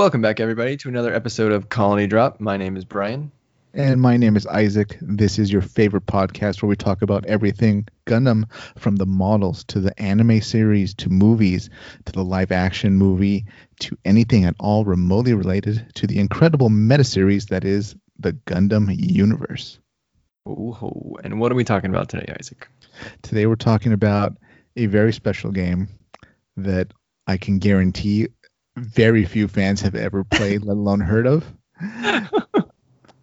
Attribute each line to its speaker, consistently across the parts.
Speaker 1: Welcome back, everybody, to another episode of Colony Drop. My name is Brian.
Speaker 2: And my name is Isaac. This is your favorite podcast where we talk about everything Gundam from the models to the anime series to movies to the live action movie to anything at all remotely related to the incredible meta series that is the Gundam universe.
Speaker 1: Ooh, and what are we talking about today, Isaac?
Speaker 2: Today we're talking about a very special game that I can guarantee very few fans have ever played, let alone heard of.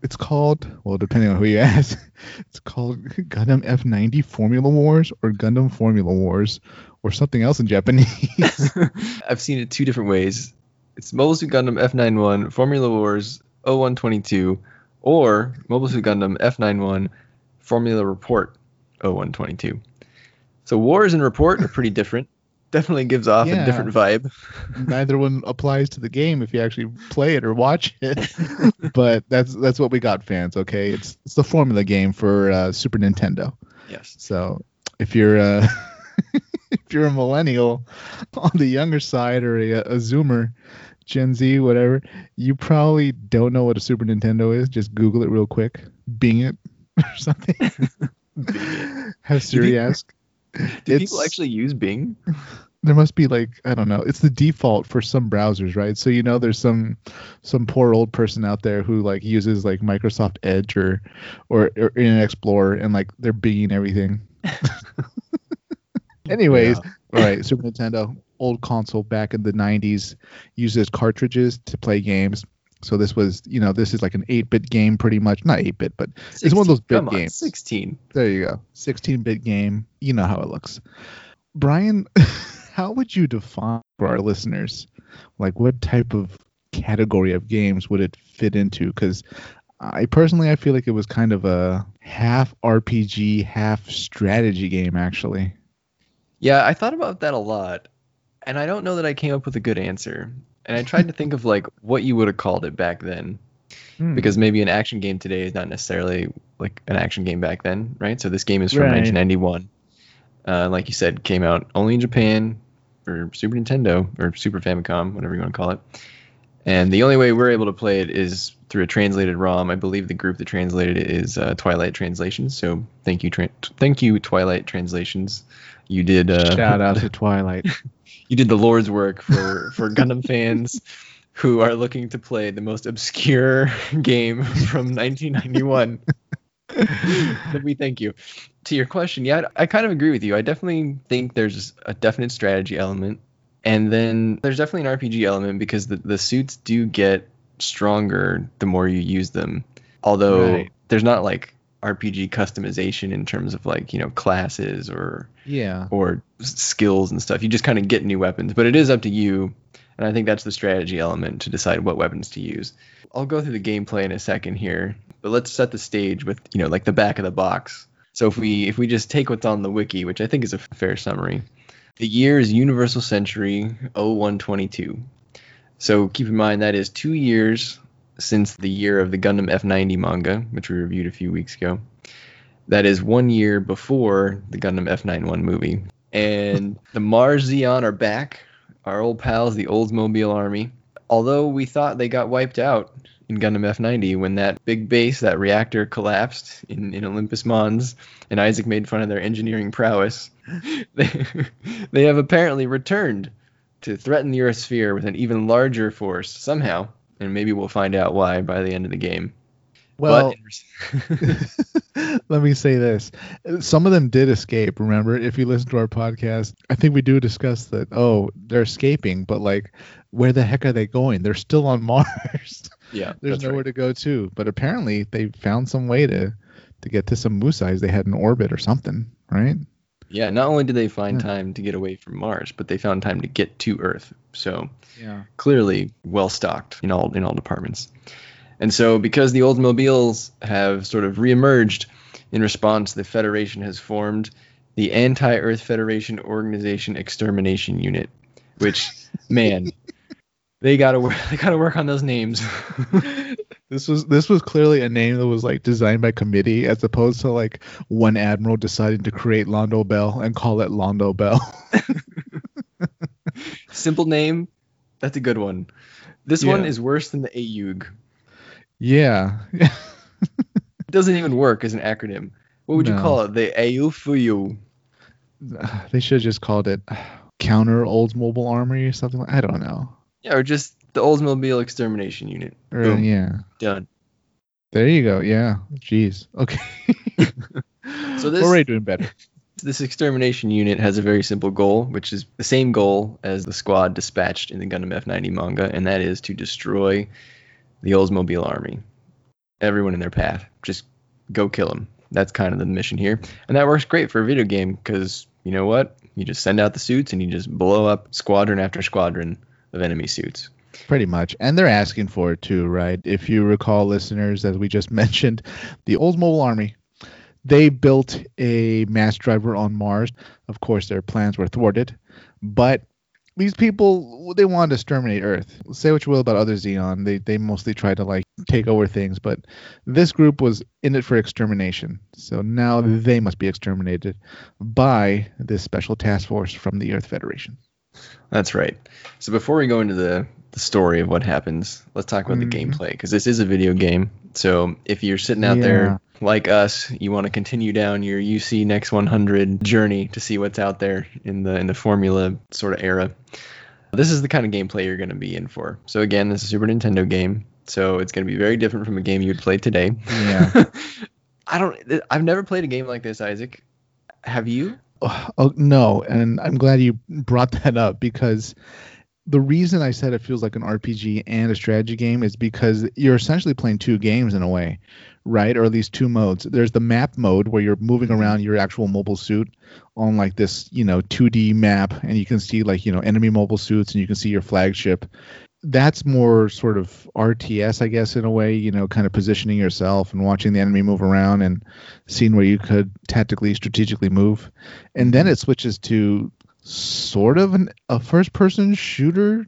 Speaker 2: It's called, well, depending on who you ask, it's called Gundam F90 Formula Wars or Gundam Formula Wars or something else in Japanese.
Speaker 1: I've seen it two different ways. It's Mobile Suit Gundam F91 Formula Wars 0122 or Mobile Suit Gundam F91 Formula Report 0122. So Wars and Report are pretty different definitely gives off
Speaker 2: Yeah.
Speaker 1: a different vibe.
Speaker 2: Neither one applies to the game if you actually play it or watch it. but that's that's what we got, fans. Okay, it's it's the formula game for uh, Super Nintendo.
Speaker 1: Yes.
Speaker 2: So if you're uh, if you're a millennial on the younger side or a, a Zoomer, Gen Z, whatever, you probably don't know what a Super Nintendo is. Just Google it real quick, Bing it or something. Have Siri ask.
Speaker 1: Do
Speaker 2: It's-
Speaker 1: people actually use Bing?
Speaker 2: there must be like I don't know. It's the default for some browsers, right? So you know, there's some some poor old person out there who like uses like Microsoft Edge or or, or Internet Explorer, and like they're binging everything. Anyways, all right, Super Nintendo, old console back in the 90s, uses cartridges to play games. So this was, you know, this is like an 8-bit game pretty much. Not 8-bit, but It's one of those big
Speaker 1: Come on,
Speaker 2: games.
Speaker 1: 16.
Speaker 2: there you go. 16-bit game. You know how it looks. Brian, how would you define for our listeners like what type of category of games would it fit into cuz I personally I feel like it was kind of a half RPG, half strategy game actually.
Speaker 1: Yeah, I thought about that a lot, and I don't know that I came up with a good answer. And I tried to think of like what you would have called it back then,
Speaker 2: Hmm.
Speaker 1: because maybe an action game today is not necessarily like an action game back then, right? So this game is from
Speaker 2: Right.
Speaker 1: 1991. Uh, like you said, came out only in Japan for Super Nintendo or Super Famicom, whatever you want to call it. And the only way we're able to play it is through a translated ROM. I believe the group that translated it is uh, Twilight Translations. So thank you, tra- thank you, Twilight Translations. You did uh,
Speaker 2: Shout out to Twilight.
Speaker 1: You did the Lord's work for for Gundam fans who are looking to play the most obscure game from 1991. We thank you. To your question, yeah, I kind of agree with you. I definitely think there's a definite strategy element, and then there's definitely an RPG element because the, the suits do get stronger the more you use them. Although
Speaker 2: Right.
Speaker 1: there's not like RPG customization in terms of like you know classes or
Speaker 2: Yeah.
Speaker 1: or skills and stuff. You just kind of get new weapons, but it is up to you. And I think that's the strategy element to decide what weapons to use. I'll go through the gameplay in a second here, but let's set the stage with, you know, like the back of the box. So if we if we just take what's on the wiki, which I think is a fair summary, the year is Universal Century 0122. So keep in mind that is 2 years since the year of the Gundam F90 manga, which we reviewed a few weeks ago. That is one year before the Gundam F91 movie. And the Mars Zeon are back, our old pals, the Oldsmobile Army. Although we thought they got wiped out in Gundam F90 when that big base, that reactor collapsed in, in Olympus Mons, and Isaac made fun of their engineering prowess, they, they have apparently returned to threaten the Earth sphere with an even larger force somehow, and maybe we'll find out why by the end of the game.
Speaker 2: Well, let me say this. Some of them did escape, remember? If you listen to our podcast, I think we do discuss that, oh, they're escaping, but like, where the heck are they going? They're still on Mars.
Speaker 1: yeah,
Speaker 2: There's nowhere
Speaker 1: right.
Speaker 2: to go to. But apparently, they found some way to to get to some Musais they had an orbit or something, right?
Speaker 1: Yeah, not only did they find time to get away from Mars, but they found time to get to Earth. So
Speaker 2: Yeah.
Speaker 1: clearly well stocked in all in all departments. And so because the Oldsmobiles have sort of reemerged in response, the Federation has formed the Anti-Earth Federation Organization Extermination Unit, which man, they gotta work they gotta work on those names.
Speaker 2: This was this was clearly a name that was like designed by committee as opposed to like one admiral deciding to create Londo Bell and call it Londo Bell.
Speaker 1: Simple name, that's a good one. This one is worse than the AUG.
Speaker 2: Yeah.
Speaker 1: It doesn't even work as an acronym. What would you call it? The AUFU.
Speaker 2: they should have just called it Counter Oldsmobile Armory or something. Like, I don't know.
Speaker 1: Yeah, or just the Oldsmobile Extermination Unit.
Speaker 2: Or,
Speaker 1: Boom.
Speaker 2: yeah.
Speaker 1: Done.
Speaker 2: There you go. Yeah. Jeez. Okay.
Speaker 1: So this-
Speaker 2: We're already doing better.
Speaker 1: This extermination unit has a very simple goal, which is the same goal as the squad dispatched in the Gundam F90 manga, and that is to destroy the Oldsmobile army. Everyone in their path. Just go kill them. That's kind of the mission here. And that works great for a video game because, you know what? You just send out the suits and you just blow up squadron after squadron of enemy suits.
Speaker 2: Pretty much. And they're asking for it too, right? If you recall, listeners, as we just mentioned, the Oldsmobile Army, they built a mass driver on Mars. Of course, their plans were thwarted. But these people, they wanted to exterminate Earth. Say what you will about other Zeon. They, they mostly tried to like take over things. But this group was in it for extermination. So now they must be exterminated by this special task force from the Earth Federation.
Speaker 1: That's right. So before we go into the, the story of what happens, let's talk about
Speaker 2: Mhm.
Speaker 1: the gameplay because this is a video game. So if you're sitting out
Speaker 2: Yeah.
Speaker 1: there like us, you want to continue down your UC Next 100 journey to see what's out there in the in the Formula sort of era. This is the kind of gameplay you're going to be in for. So again, this is a Super Nintendo game, so it's going to be very different from a game you'd play today.
Speaker 2: Yeah.
Speaker 1: I don't. I've never played a game like this, Isaac. Have you?
Speaker 2: Oh no, and I'm glad you brought that up because the reason I said it feels like an RPG and a strategy game is because you're essentially playing two games in a way, right? Or at least two modes. There's the map mode where you're moving mm-hmm. around your actual mobile suit on like this, you know, 2D map and you can see like, you know, enemy mobile suits and you can see your flagship. That's more sort of RTS, I guess, in a way, you know, kind of positioning yourself and watching the enemy move around and seeing where you could tactically, strategically move. And then mm-hmm. it switches to sort of an, a first person shooter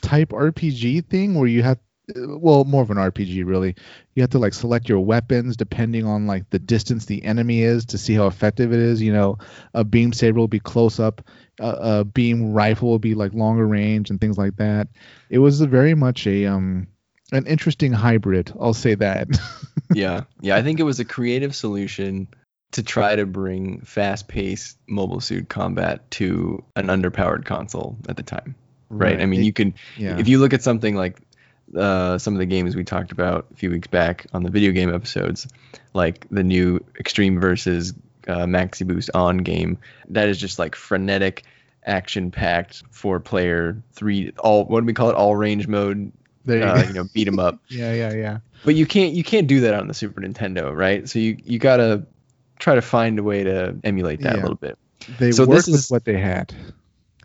Speaker 2: type RPG thing where you have well more of an RPG really. You have to like select your weapons depending on like the distance the enemy is to see how effective it is. You know a beam saber will be close up a, a beam rifle will be like longer range and things like that. It was very much a um an interesting hybrid i'll say that.
Speaker 1: Yeah, yeah. I think it was a creative solution to try to bring fast-paced mobile suit combat to an underpowered console at the time. Right. I mean,
Speaker 2: It-
Speaker 1: you can
Speaker 2: yeah
Speaker 1: if you look at something like uh, some of the games we talked about a few weeks back on the video game episodes, like the new Extreme versus uh, Maxi Boost on game, that is just like frenetic, action-packed four-player three all what do we call it all range mode
Speaker 2: you
Speaker 1: uh, you know beat 'em up
Speaker 2: yeah yeah yeah
Speaker 1: but you can't you can't do that on the Super Nintendo, right? So you you gotta try to find a way to emulate that a little bit.
Speaker 2: they
Speaker 1: So
Speaker 2: worked
Speaker 1: this
Speaker 2: with
Speaker 1: is-
Speaker 2: what they had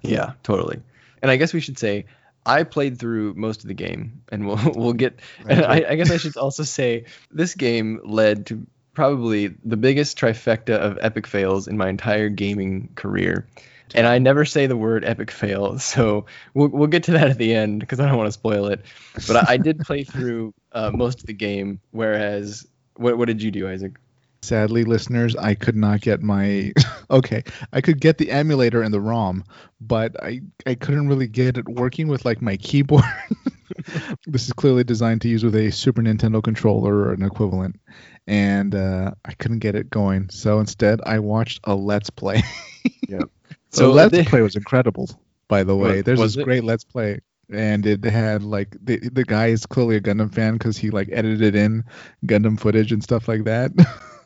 Speaker 1: Yeah, totally. And I guess we should say I played through most of the game, and we'll we'll get. And I, I guess I should also say this game led to probably the biggest trifecta of epic fails in my entire gaming career. And I never say the word epic fail, so we'll, we'll get to that at the end because I don't want to spoil it. But I, I did play through uh, most of the game, whereas what what did you do, Isaac?
Speaker 2: Sadly, listeners, I could not get my. okay, I could get the emulator and the ROM, but I I couldn't really get it working with like my keyboard. this is clearly designed to use with a Super Nintendo controller or an equivalent, and uh, I couldn't get it going. So instead, I watched a Let's Play.
Speaker 1: Yep.
Speaker 2: So Let's
Speaker 1: the-
Speaker 2: Play was incredible, by the way.
Speaker 1: Was-
Speaker 2: There's
Speaker 1: was
Speaker 2: this
Speaker 1: it?
Speaker 2: great Let's Play, and it had like the the guy is clearly a Gundam fan because he like edited in Gundam footage and stuff like that.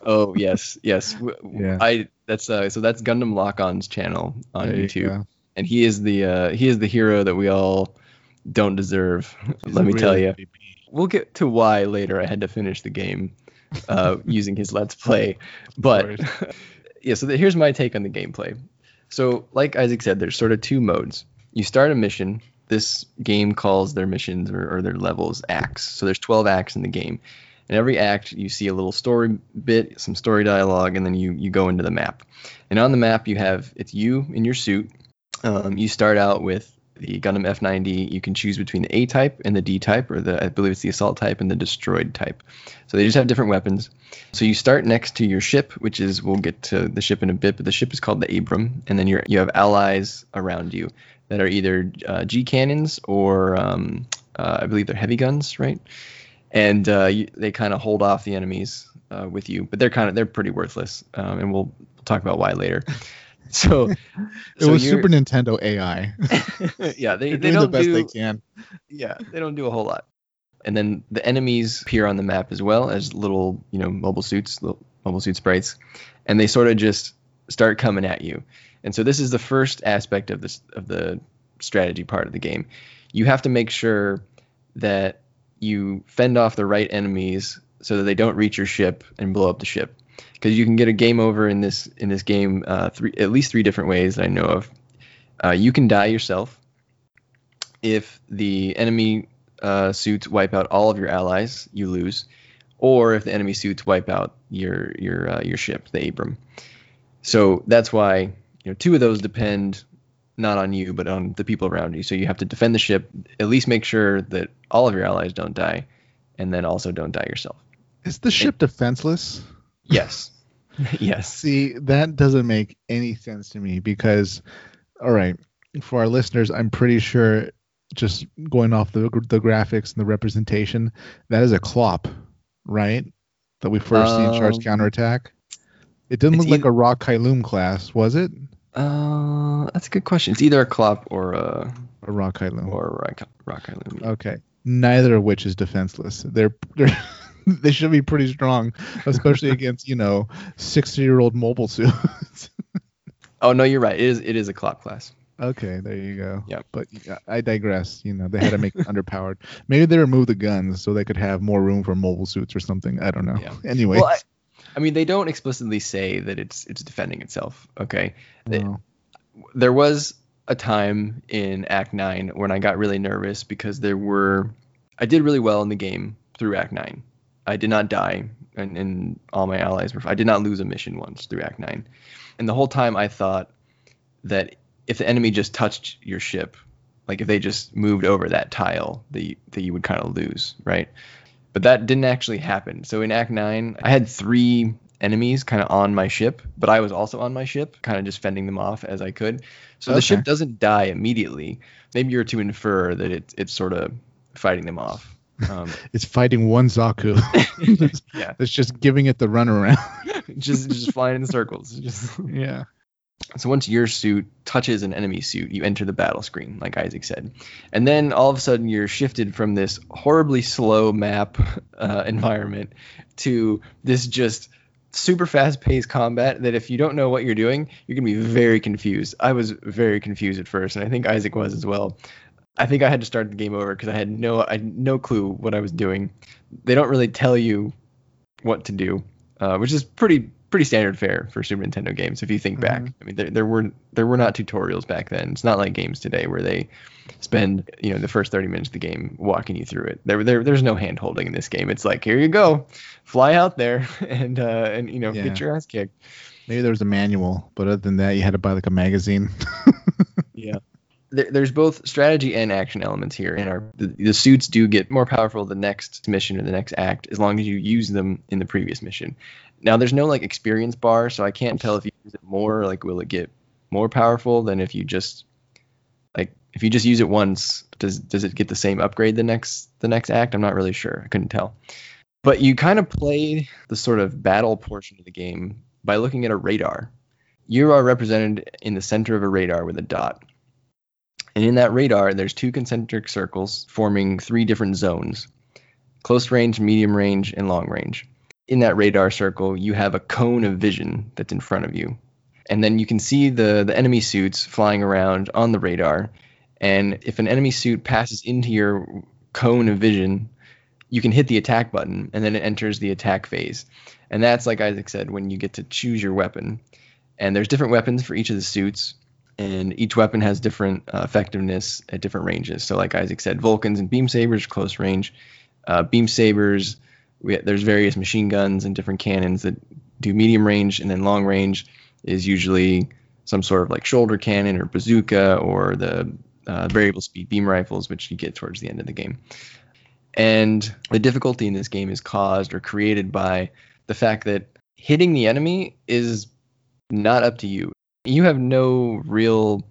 Speaker 1: Oh yes, yes. W- w-
Speaker 2: Yeah.
Speaker 1: I that's uh so that's Gundam Lock-On's channel on
Speaker 2: There
Speaker 1: YouTube,
Speaker 2: go.
Speaker 1: and he is the uh he is the hero that we all don't deserve.
Speaker 2: He's
Speaker 1: Let me
Speaker 2: real
Speaker 1: tell you.
Speaker 2: MVP.
Speaker 1: We'll get to why later. I had to finish the game uh, using his Let's Play, but yeah. So the, here's my take on the gameplay. So like Isaac said, there's sort of two modes. You start a mission. This game calls their missions or, or their levels acts. So there's 12 acts in the game. In every act, you see a little story bit, some story dialogue, and then you you go into the map. And on the map, you have it's you in your suit. Um, you start out with the Gundam F90. You can choose between the A type and the D type, or the I believe it's the assault type and the destroyed type. So they just have different weapons. So you start next to your ship, which is we'll get to the ship in a bit, but the ship is called the Abram, and then you you have allies around you that are either uh, G cannons or um, Uh, I believe they're heavy guns, right? And uh, you, they kind of hold off the enemies uh, with you, but they're kind of they're pretty worthless, um, and we'll talk about why later. So
Speaker 2: It
Speaker 1: so
Speaker 2: was Super Nintendo AI.
Speaker 1: yeah, they, they
Speaker 2: doing the
Speaker 1: don't
Speaker 2: best
Speaker 1: do
Speaker 2: they can.
Speaker 1: yeah, they don't do a whole lot. And then the enemies appear on the map as well as little, you know, mobile suits, little mobile suit sprites, and they sort of just start coming at you. And so this is the first aspect of this of the strategy part of the game. You have to make sure that you fend off the right enemies so that they don't reach your ship and blow up the ship. Because you can get a game over in this in this game uh, three at least three different ways that I know of. Uh, you can die yourself if the enemy uh, suits wipe out all of your allies, you lose, or if the enemy suits wipe out your your uh, your ship, the Abram. So that's why you know two of those depend not on you but on the people around you. So you have to defend the ship, at least make sure that all of your allies don't die, and then also don't die yourself.
Speaker 2: Is the ship defenseless?
Speaker 1: Yes, yes.
Speaker 2: See, that doesn't make any sense to me because, all right, for our listeners, I'm pretty sure just going off the the graphics and the representation, that is a clop, right? That we first see in Char's
Speaker 1: Um,
Speaker 2: Counterattack. It didn't look like a Ra Cailum class, was it?
Speaker 1: Uh, that's a good question. It's either a Clop or a
Speaker 2: A Ra Cailum.
Speaker 1: or a Rock, rock Island.
Speaker 2: Okay. Neither of which is defenseless. They're, they're they should be pretty strong, especially against you know sixty year old mobile suits.
Speaker 1: Oh no, you're right. It is it is a Clop class.
Speaker 2: Okay, there you go.
Speaker 1: Yeah.
Speaker 2: But yeah, I digress. You know, they had to make it underpowered. Maybe they removed the guns so they could have more room for mobile suits or something. I don't know.
Speaker 1: Yeah.
Speaker 2: Anyway.
Speaker 1: Well, I, mean, they don't explicitly say that it's it's defending itself. Okay, they- there was a time in Act Nine when I got really nervous because there were I did really well in the game through Act Nine. I did not die, and, and all my allies were. I did not lose a mission once through Act Nine, and the whole time I thought that if the enemy just touched your ship, like if they just moved over that tile, that you, that you would kind of lose, right? But that didn't actually happen. So in Act Nine, I had three enemies kind of on my ship, but I was also on my ship, kind of just fending them off as I could. So the ship doesn't die immediately. Maybe you're to infer that it, it's sort of fighting them off. Um,
Speaker 2: it's fighting one Zaku.
Speaker 1: yeah,
Speaker 2: it's just giving it the runaround.
Speaker 1: just just flying in circles. Just
Speaker 2: yeah.
Speaker 1: So once your suit touches an enemy suit, you enter the battle screen, like Isaac said. And then all of a sudden you're shifted from this horribly slow map uh, environment to this just super fast paced combat that if you don't know what you're doing, you're going to be very confused. I was very confused at first, and I think Isaac was as well. I think I had to start the game over because I had no I had no clue what I was doing. They don't really tell you what to do, uh, which is pretty pretty standard fare for Super Nintendo games if you think back.
Speaker 2: Mhm.
Speaker 1: I mean, there, there were there were not tutorials back then. It's not like games today where they spend you know the first 30 minutes of the game walking you through it. There, there there's no hand holding in this game. It's like here you go, fly out there and uh, and you know
Speaker 2: Yeah.
Speaker 1: get your ass kicked.
Speaker 2: Maybe there was a manual, but other than that, you had to buy like a magazine.
Speaker 1: Yeah. There's both strategy and action elements here. And our the, the suits do get more powerful the next mission or the next act as long as you use them in the previous mission. Now there's no like experience bar, so I can't tell if you use it more. Like, will it get more powerful than if you just like if you just use it once? Does does it get the same upgrade the next the next act? I'm not really sure. I couldn't tell. But you kind of play the sort of battle portion of the game by looking at a radar. You are represented in the center of a radar with a dot. And in that radar, there's two concentric circles forming three different zones close range, medium range, and long range. In that radar circle, you have a cone of vision that's in front of you. And then you can see the, the enemy suits flying around on the radar. And if an enemy suit passes into your cone of vision, you can hit the attack button and then it enters the attack phase. And that's, like Isaac said, when you get to choose your weapon. And there's different weapons for each of the suits and each weapon has different uh, effectiveness at different ranges. So, like Isaac said, Vulcans and beam sabers close range. Uh, beam sabers, we, there's various machine guns and different cannons that do medium range, and then long range is usually some sort of like shoulder cannon or bazooka or the uh, variable speed beam rifles, which you get towards the end of the game. And the difficulty in this game is caused or created by the fact that hitting the enemy is not up to you you have no real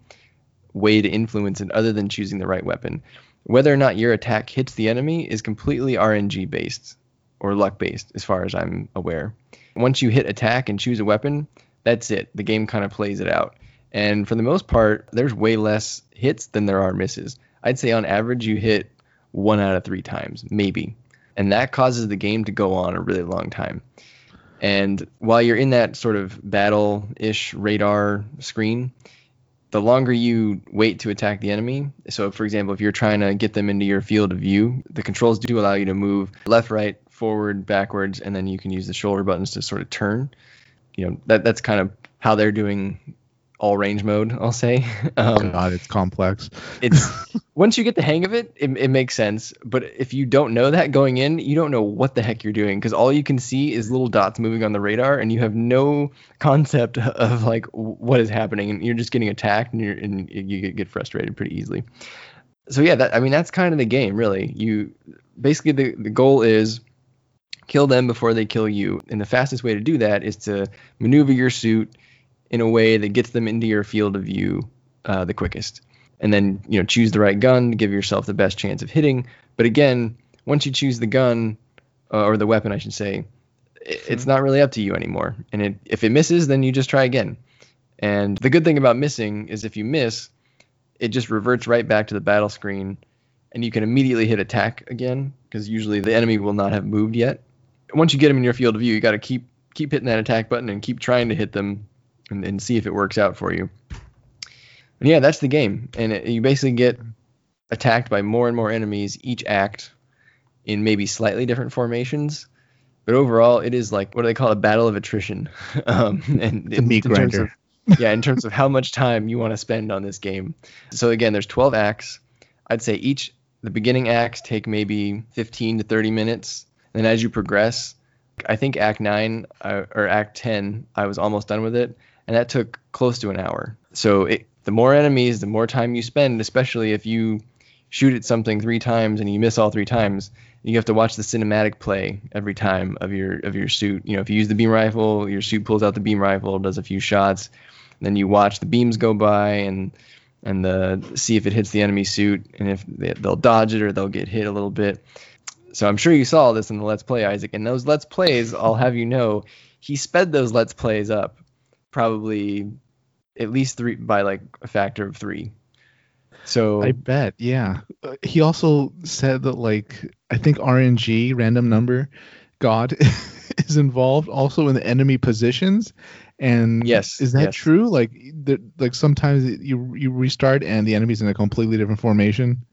Speaker 1: way to influence it other than choosing the right weapon. whether or not your attack hits the enemy is completely RNG based or luck based, as far as I'm aware. Once you hit attack and choose a weapon, that's it. The game kind of plays it out. And for the most part, there's way less hits than there are misses. I'd say on average, you hit one out of three times, maybe. And that causes the game to go on a really long time. And while you're in that sort of battle ish radar screen, the longer you wait to attack the enemy, so for example, if you're trying to get them into your field of view, the controls do allow you to move left, right, forward, backwards, and then you can use the shoulder buttons to sort of turn. You know, that that's kind of how they're doing all range mode, I'll say.
Speaker 2: Um, God, it's complex.
Speaker 1: it's once you get the hang of it, it, it makes sense. But if you don't know that going in, you don't know what the heck you're doing because all you can see is little dots moving on the radar, and you have no concept of like what is happening, and you're just getting attacked, and, and you get frustrated pretty easily. So yeah, that I mean that's kind of the game, really. You basically the the goal is kill them before they kill you, and the fastest way to do that is to maneuver your suit in a way that gets them into your field of view uh, the quickest. And then, you know, choose the right gun to give yourself the best chance of hitting. But again, once you choose the gun uh, or the weapon, I should say, it's not really up to you anymore. And it, if it misses, then you just try again. And the good thing about missing is if you miss, it just reverts right back to the battle screen and you can immediately hit attack again because usually the enemy will not have moved yet. Once you get them in your field of view, you got to keep keep hitting that attack button and keep trying to hit them and, and see if it works out for you. And yeah, that's the game. And it, you basically get attacked by more and more enemies each act in maybe slightly different formations. But overall, it is like what do they call it? a battle of attrition. um, and
Speaker 2: the meat grinder.
Speaker 1: Of, yeah, in terms of how much time you want to spend on this game. So again, there's 12 acts. I'd say each the beginning acts take maybe 15 to 30 minutes. And as you progress, I think Act 9 uh, or Act 10, I was almost done with it and that took close to an hour. So it, the more enemies, the more time you spend, especially if you shoot at something three times and you miss all three times. You have to watch the cinematic play every time of your of your suit. You know, if you use the beam rifle, your suit pulls out the beam rifle, does a few shots, then you watch the beams go by and and the see if it hits the enemy suit and if they, they'll dodge it or they'll get hit a little bit. So I'm sure you saw this in the Let's Play, Isaac. And those Let's Plays, I'll have you know, he sped those Let's Plays up probably at least three by like a factor of three. So
Speaker 2: I bet, yeah. Uh, he also said that like I think RNG, random number God, is involved also in the enemy positions. And
Speaker 1: yes,
Speaker 2: is that
Speaker 1: yes.
Speaker 2: true? Like, the, like sometimes you you restart and the enemy's in a completely different formation.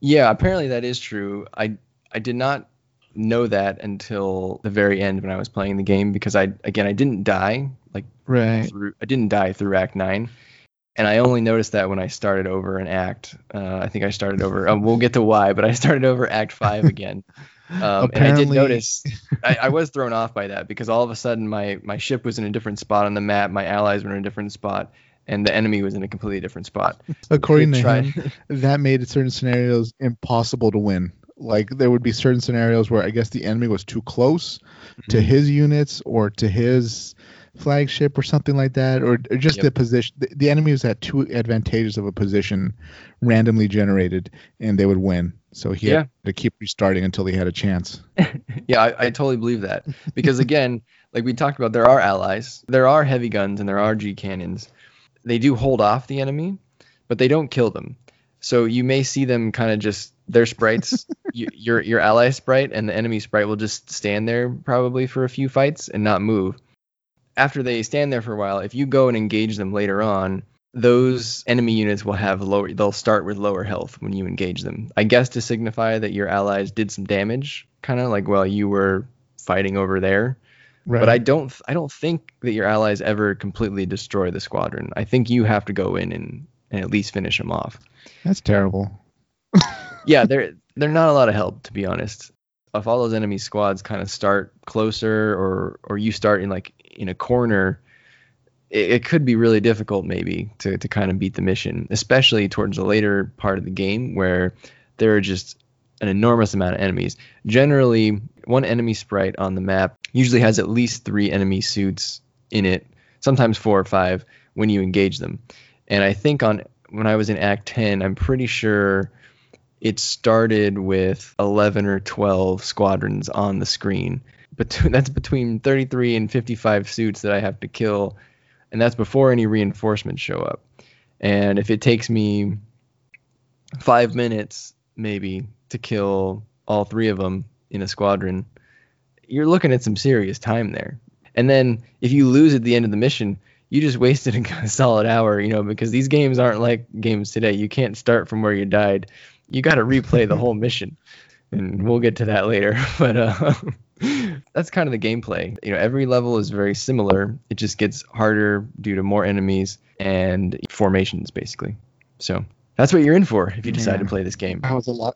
Speaker 1: Yeah, apparently that is true. I I did not know that until the very end when I was playing the game because I again I didn't die like
Speaker 2: right
Speaker 1: through, I didn't die through Act Nine, and I only noticed that when I started over an act. Uh, I think I started over. Um, we'll get to why, but I started over Act Five again. Um, and I did notice I, I, was thrown off by that because all of a sudden my my ship was in a different spot on the map, my allies were in a different spot, and the enemy was in a completely different spot.
Speaker 2: According to him, that made certain scenarios impossible to win like there would be certain scenarios where I guess the enemy was too close mm-hmm. to his units or to his flagship or something like that, or, or just yep. the position. The, the, enemy was at too advantageous of a position, randomly generated, and they would win. So he yeah. had to keep restarting until he had a chance.
Speaker 1: yeah, I, I totally believe that because again, like we talked about, there are allies, there are heavy guns, and there are G cannons. They do hold off the enemy, but they don't kill them. So you may see them kind of just their sprites, you, your your ally sprite and the enemy sprite will just stand there probably for a few fights and not move. After they stand there for a while, if you go and engage them later on, those enemy units will have lower. They'll start with lower health when you engage them. I guess to signify that your allies did some damage, kind of like while you were fighting over there. Right. But I don't. I don't think that your allies ever completely destroy the squadron. I think you have to go in and, and at least finish them off.
Speaker 2: That's terrible.
Speaker 1: Yeah, they're they're not a lot of help to be honest. If all those enemy squads kind of start closer, or or you start in like in a corner, it, it could be really difficult maybe to to kind of beat the mission, especially towards the later part of the game where there are just an enormous amount of enemies. Generally, one enemy sprite on the map usually has at least three enemy suits in it, sometimes four or five when you engage them. And I think on when I was in Act 10, I'm pretty sure it started with 11 or 12 squadrons on the screen. But that's between 33 and 55 suits that I have to kill, and that's before any reinforcements show up. And if it takes me five minutes, maybe, to kill all three of them in a squadron, you're looking at some serious time there. And then if you lose at the end of the mission, you just wasted a solid hour, you know, because these games aren't like games today. You can't start from where you died. You got to replay the whole mission. And we'll get to that later. But uh, that's kind of the gameplay. You know, every level is very similar. It just gets harder due to more enemies and formations, basically. So that's what you're in for if you decide to play this game.
Speaker 2: That was a lot.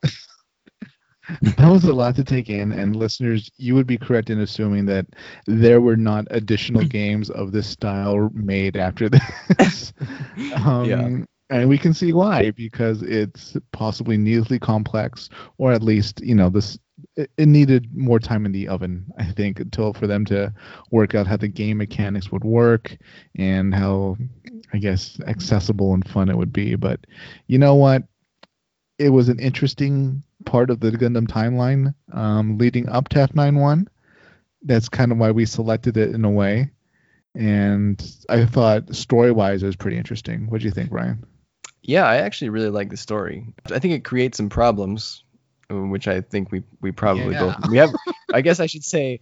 Speaker 2: that was a lot to take in, and listeners, you would be correct in assuming that there were not additional games of this style made after this. um, yeah. And we can see why, because it's possibly needlessly complex, or at least, you know, this it, needed more time in the oven, I think, until for them to work out how the game mechanics would work and how, I guess, accessible and fun it would be. But you know what? It was an interesting part of the Gundam timeline um, leading up to F91. That's kind of why we selected it in a way. And I thought story wise it was pretty interesting. What do you think, Ryan?
Speaker 1: Yeah, I actually really like the story. I think it creates some problems, which I think we we probably yeah. both we have. I guess I should say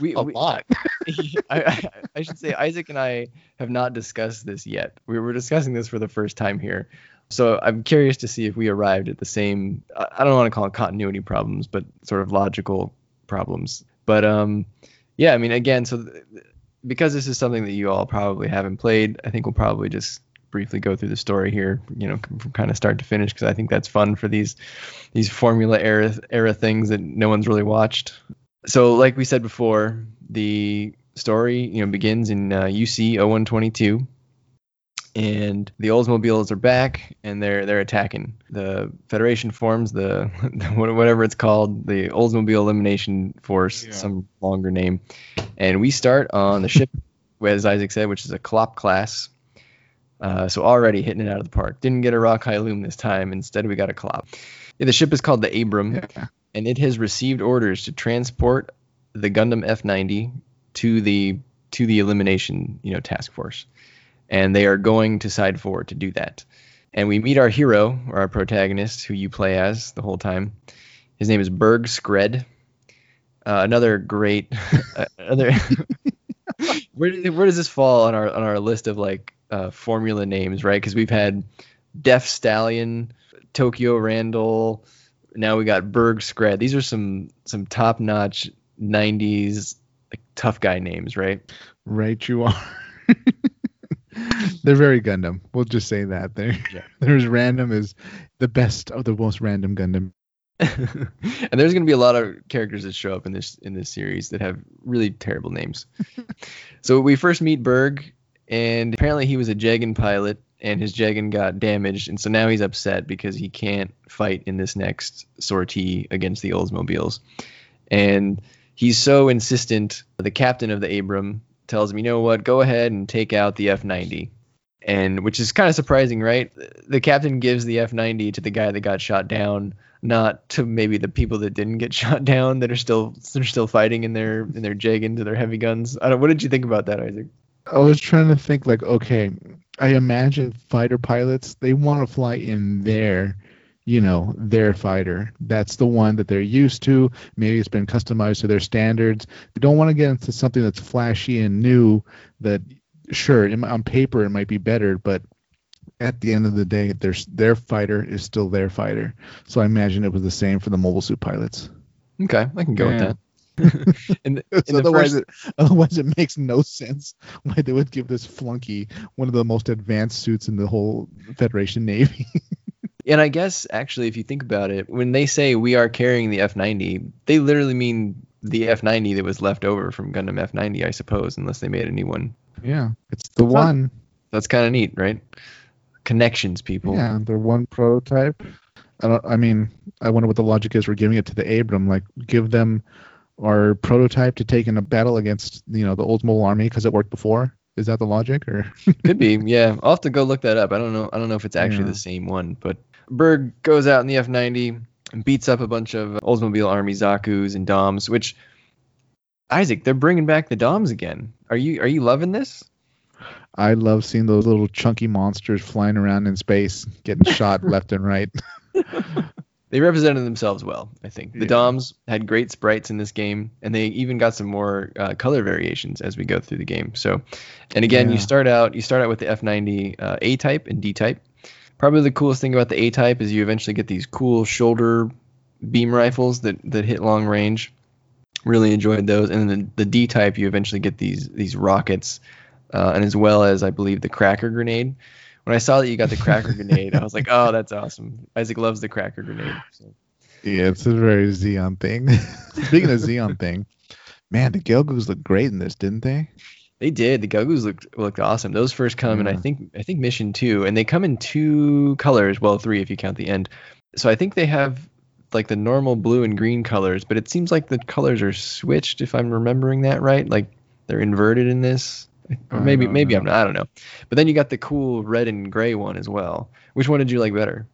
Speaker 1: we
Speaker 2: a
Speaker 1: we,
Speaker 2: lot.
Speaker 1: I, I, I, should say Isaac and I have not discussed this yet. We were discussing this for the first time here. So I'm curious to see if we arrived at the same. I don't want to call it continuity problems, but sort of logical problems. But um, yeah, I mean, again, so th- because this is something that you all probably haven't played, I think we'll probably just briefly go through the story here, you know, from kind of start to finish, because I think that's fun for these these Formula era era things that no one's really watched. So, like we said before, the story you know begins in uh, UC 0122 and the Oldsmobiles are back and they're they're attacking. The Federation forms the, whatever it's called, the Oldsmobile Elimination Force, yeah. some longer name, and we start on the ship, as Isaac said, which is a Klop class. Uh, so already hitting it out of the park. Didn't get a Rock High Loom this time. Instead, we got a Klop. Yeah, the ship is called the Abram, yeah. and it has received orders to transport the Gundam F90 to the to the elimination you know task force and they are going to side four to do that. And we meet our hero, or our protagonist, who you play as the whole time. His name is Berg Skred. Uh, another great, uh, another. where, where does this fall on our on our list of like uh, formula names, right? Because we've had Def Stallion, Tokyo Randall. Now we got Berg Skred. These are some some top notch '90s like tough guy names, right?
Speaker 2: Right, you are. They're very Gundam. We'll just say that. There, yeah. there's random is the best of the most random Gundam.
Speaker 1: and there's going to be a lot of characters that show up in this in this series that have really terrible names. so we first meet Berg, and apparently he was a Jegan pilot, and his Jegan got damaged, and so now he's upset because he can't fight in this next sortie against the Oldsmobiles. And he's so insistent. The captain of the Abram tells him, you know what, go ahead and take out the F90. And which is kind of surprising, right? The captain gives the F90 to the guy that got shot down, not to maybe the people that didn't get shot down that are still they're still fighting in their in their Jegans or their heavy guns. I don't. What did you think about that, Isaac?
Speaker 2: I was trying to think like, okay, I imagine fighter pilots they want to fly in their, you know their fighter. That's the one that they're used to. Maybe it's been customized to their standards. They don't want to get into something that's flashy and new that sure on paper it might be better but at the end of the day their their fighter is still their fighter. So i imagine it was the same for the mobile suit pilots.
Speaker 1: Okay i can go yeah. with that
Speaker 2: the, in otherwise, first... it, otherwise it makes no sense why they would give this flunky one of the most advanced suits in the whole Federation Navy.
Speaker 1: And I guess actually, if you think about it, when they say we are carrying the F90, they literally mean the F90 that was left over from Gundam F90, I suppose, unless they made a new one.
Speaker 2: Yeah, it's the one.
Speaker 1: That's kind of neat, right? Connections, people.
Speaker 2: Yeah, the one prototype. I don't. I mean, I wonder what the logic is. We're giving it to the Abram. Like, give them our prototype to take in a battle against, you know, the Oldsmobile army because it worked before. Is that the logic, or
Speaker 1: could be? Yeah, I'll have to go look that up. I don't know. I don't know if it's actually yeah. the same one, but Berg goes out in the F90 and beats up a bunch of Oldsmobile Army Zaku's and Doms, which Isaac, they're bringing back the Doms again. Are you are you loving this?
Speaker 2: I love seeing those little chunky monsters flying around in space, getting shot left and right.
Speaker 1: they represented themselves well, I think. The
Speaker 2: Yeah.
Speaker 1: Doms had great sprites in this game, and they even got some more uh, color variations as we go through the game. So, and again, you start out you start out with the F90 uh, A type and D type. Probably the coolest thing about the A type is you eventually get these cool shoulder beam rifles that that hit long range. Really enjoyed those, and then the, the D type you eventually get these these rockets, uh, and as well as I believe the cracker grenade. When I saw that you got the cracker grenade, I was like, oh, that's awesome. Isaac loves the cracker grenade. So.
Speaker 2: Yeah, it's a very Zeon thing. Speaking of Zeon thing, man, the Gelgoogs look great in this, didn't they?
Speaker 1: They did. The Gogus looked looked awesome. Those first come and I think I think mission two, and they come in two colors. Well, three if you count the end. So I think they have like the normal blue and green colors, but it seems like the colors are switched if I'm remembering that right. Like they're inverted in this, or maybe maybe. I'm not. I don't know. But then you got the cool red and gray one as well. Which one did you like better?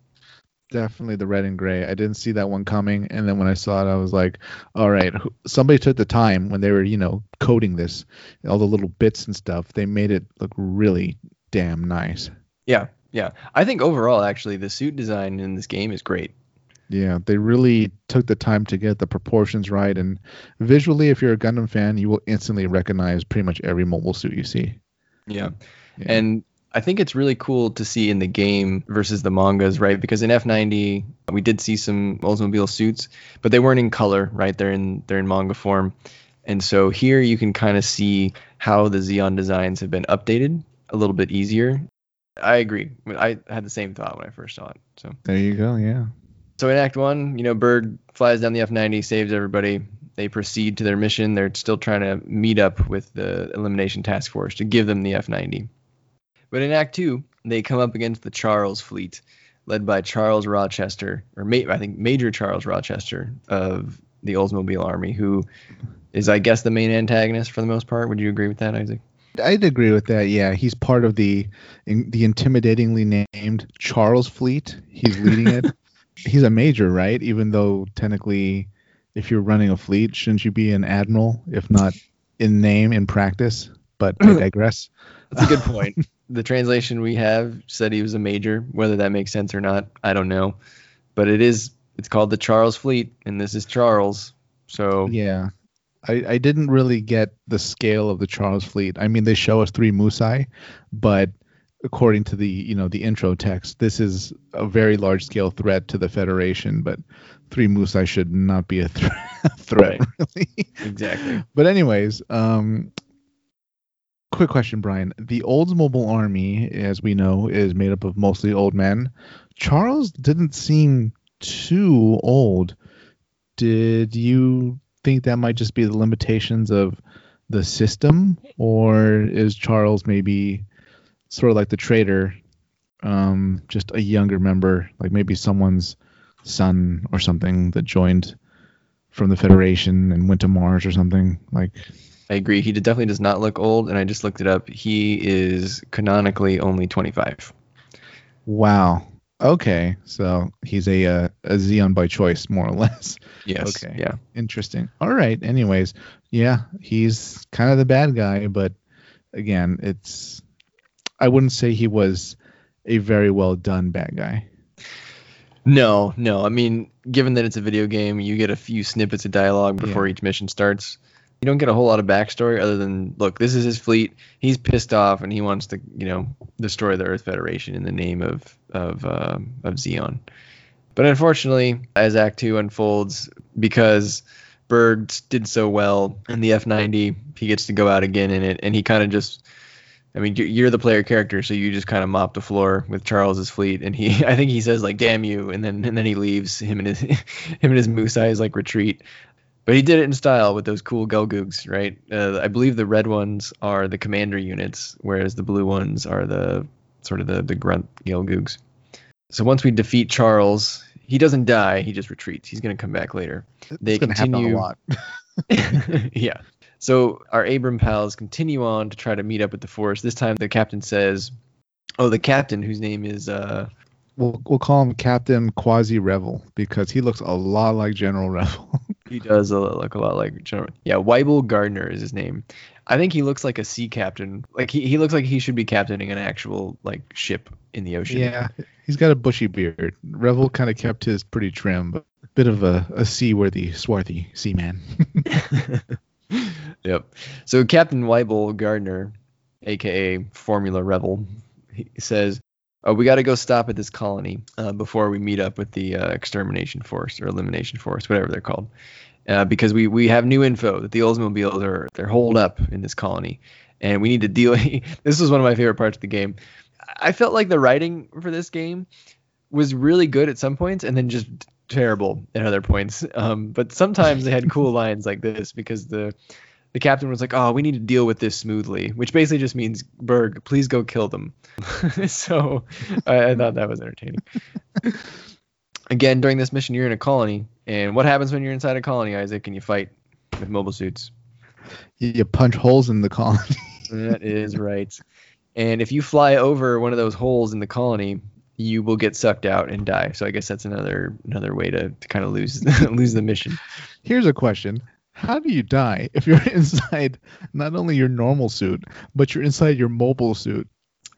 Speaker 2: Definitely the red and gray. I didn't see that one coming, and then when I saw it, I was like, "All right, somebody took the time when they were, you know, coding this, all the little bits and stuff. They made it look really damn nice."
Speaker 1: Yeah, yeah. I think overall, actually, the suit design in this game is great.
Speaker 2: Yeah, they really took the time to get the proportions right, and visually, if you're a Gundam fan, you will instantly recognize pretty much every mobile suit you see.
Speaker 1: Yeah.
Speaker 2: Yeah.
Speaker 1: And I think it's really cool to see in the game versus the mangas, right? Because in F90 we did see some Oldsmobile suits, but they weren't in color, right? They're in they're in manga form. And so here you can kind of see how the Zeon designs have been updated a little bit easier. I agree. I had the same thought when I first saw it. So
Speaker 2: There you go. Yeah.
Speaker 1: So in Act One, you know, Berg flies down the F90, saves everybody. They proceed to their mission. They're still trying to meet up with the Elimination Task Force to give them the F90. But in Act Two, they come up against the Charles fleet, led by Charles Rochester, or Ma- I think Major Charles Rochester of the Oldsmobile Army, who is, I guess, the main antagonist for the most part. Would you agree with that, Isaac?
Speaker 2: I'd agree with that. Yeah, he's part of the in, the intimidatingly named Charles Fleet. He's leading it. he's a major, right? Even though technically, if you're running a fleet, shouldn't you be an admiral, if not in name, in practice? But I digress.
Speaker 1: That's a good point. the translation we have said he was a major. Whether that makes sense or not, I don't know. But it is. It's called the Charles Fleet, and this is Charles. So
Speaker 2: Yeah. I, I didn't really get the scale of the Charles fleet. I mean, they show us three Musai, but according to the you know the intro text, this is a very large scale threat to the Federation. But three Musai should not be a thre- threat, really.
Speaker 1: exactly.
Speaker 2: but anyways, um, quick question, Brian. The Oldsmobile Army, as we know, is made up of mostly old men. Charles didn't seem too old. Did you think that might just be the limitations of the system, or is Charles maybe sort of like the traitor, um, just a younger member, like maybe someone's son or something that joined from the Federation and went to Mars or something? Like,
Speaker 1: I agree. He definitely does not look old, and I just looked it up. He is canonically only 25.
Speaker 2: wow. Okay, so he's a uh, a Zeon by choice, more or less.
Speaker 1: Yes.
Speaker 2: Okay.
Speaker 1: Yeah.
Speaker 2: Interesting. All right. Anyways, yeah, he's kind of the bad guy, but again, it's I wouldn't say he was a very well done bad guy.
Speaker 1: No, no. I mean, given that it's a video game, you get a few snippets of dialogue before
Speaker 2: Yeah.
Speaker 1: each mission starts. You don't get a whole lot of backstory other than, look, this is his fleet. He's pissed off and he wants to, you know, destroy the Earth Federation in the name of of um of Zeon. But unfortunately, as Act Two unfolds, because Berg did so well in the F90, he gets to go out again in it, and he kind of just I mean, you're- you're the player character, so you just kind of mop the floor with Charles's fleet, and he, I think he says like "damn you," and then and then he leaves. Him and his him and his Musai's like retreat, but he did it in style with those cool Gelgoogs, right? Uh, I believe the red ones are the commander units, whereas the blue ones are the sort of the the grunt Gelgoogs. So once we defeat Charles, he doesn't die; he just retreats. He's gonna come back later. They
Speaker 2: it's gonna happen
Speaker 1: continue-
Speaker 2: a lot.
Speaker 1: yeah. So our Abram pals continue on to try to meet up with the Force. This time the captain says, "Oh, the captain, whose name is uh,
Speaker 2: we'll we'll call him Captain Quasi Revel because he looks a lot like General Revel.
Speaker 1: he does look a lot like General. Yeah, Weibel Gardner is his name. I think he looks like a sea captain. Like he, he looks like he should be captaining an actual like ship in the ocean.
Speaker 2: yeah, he's got a bushy beard. Revel kind of kept his pretty trim, but a bit of a, a seaworthy, swarthy seaman.
Speaker 1: yep. So Captain Weibel Gardner, aka Formula Rebel, he says, oh, "We got to go stop at this colony uh, before we meet up with the uh, extermination force or elimination force, whatever they're called, uh, because we we have new info that the Oldsmobiles are they're holed up in this colony, and we need to deal." This was one of my favorite parts of the game. I felt like the writing for this game was really good at some points, and then just terrible at other points. Um, but sometimes they had cool lines like this because the the captain was like, "Oh, we need to deal with this smoothly," which basically just means Berg, please go kill them. so I, I, thought that was entertaining. Again, during this mission, you're in a colony, and what happens when you're inside a colony, Isaac? And you fight with mobile suits.
Speaker 2: You punch holes in the colony.
Speaker 1: that is right. And if you fly over one of those holes in the colony, you will get sucked out and die. So I guess that's another another way to, to kind of lose lose the mission.
Speaker 2: Here's a question. How do you die if you're inside not only your normal suit, but you're inside your mobile suit?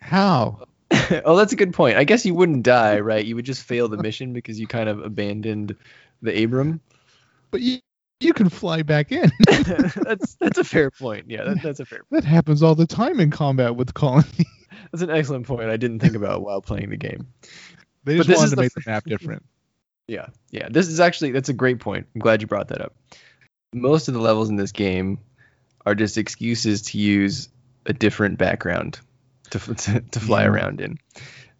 Speaker 2: How?
Speaker 1: oh, that's a good point. I guess you wouldn't die, right? You would just fail the mission because you kind of abandoned the Abram.
Speaker 2: But you you can fly back in.
Speaker 1: that's that's a fair point. Yeah, that, that's a fair.
Speaker 2: Point. That happens all the time in combat with colony.
Speaker 1: That's an excellent point. I didn't think about while playing the game.
Speaker 2: They just but wanted to the make the map different.
Speaker 1: Yeah, yeah. This is actually that's a great point. I'm glad you brought that up. Most of the levels in this game are just excuses to use a different background to to, to fly yeah. around in.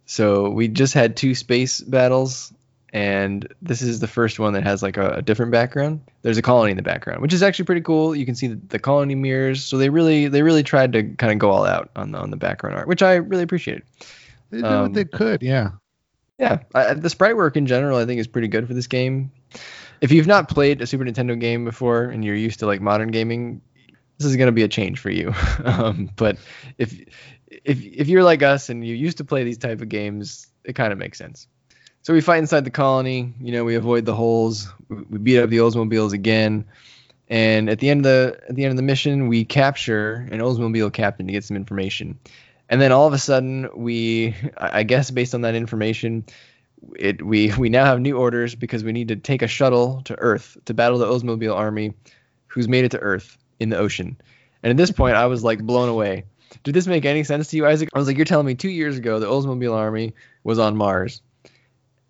Speaker 1: So we just had two space battles and this is the first one that has like a, a, different background. There's a colony in the background, which is actually pretty cool. You can see the, the colony mirrors, so they really they really tried to kind of go all out on the on the background art, which I really appreciated.
Speaker 2: They did um, what they could, yeah.
Speaker 1: Yeah, I, the sprite work in general, I think, is pretty good for this game. If you've not played a Super Nintendo game before and you're used to like modern gaming, this is going to be a change for you. um, but if if if you're like us and you used to play these type of games, it kind of makes sense. So we fight inside the colony. You know, we avoid the holes. We beat up the Oldsmobiles again. And at the end of the at the end of the mission, we capture an Oldsmobile captain to get some information. And then all of a sudden, we, I guess, based on that information, it we we now have new orders because we need to take a shuttle to Earth to battle the Oldsmobile army, who's made it to Earth in the ocean. And at this point, I was like blown away. Did this make any sense to you, Isaac? I was like, you're telling me two years ago the Oldsmobile army was on Mars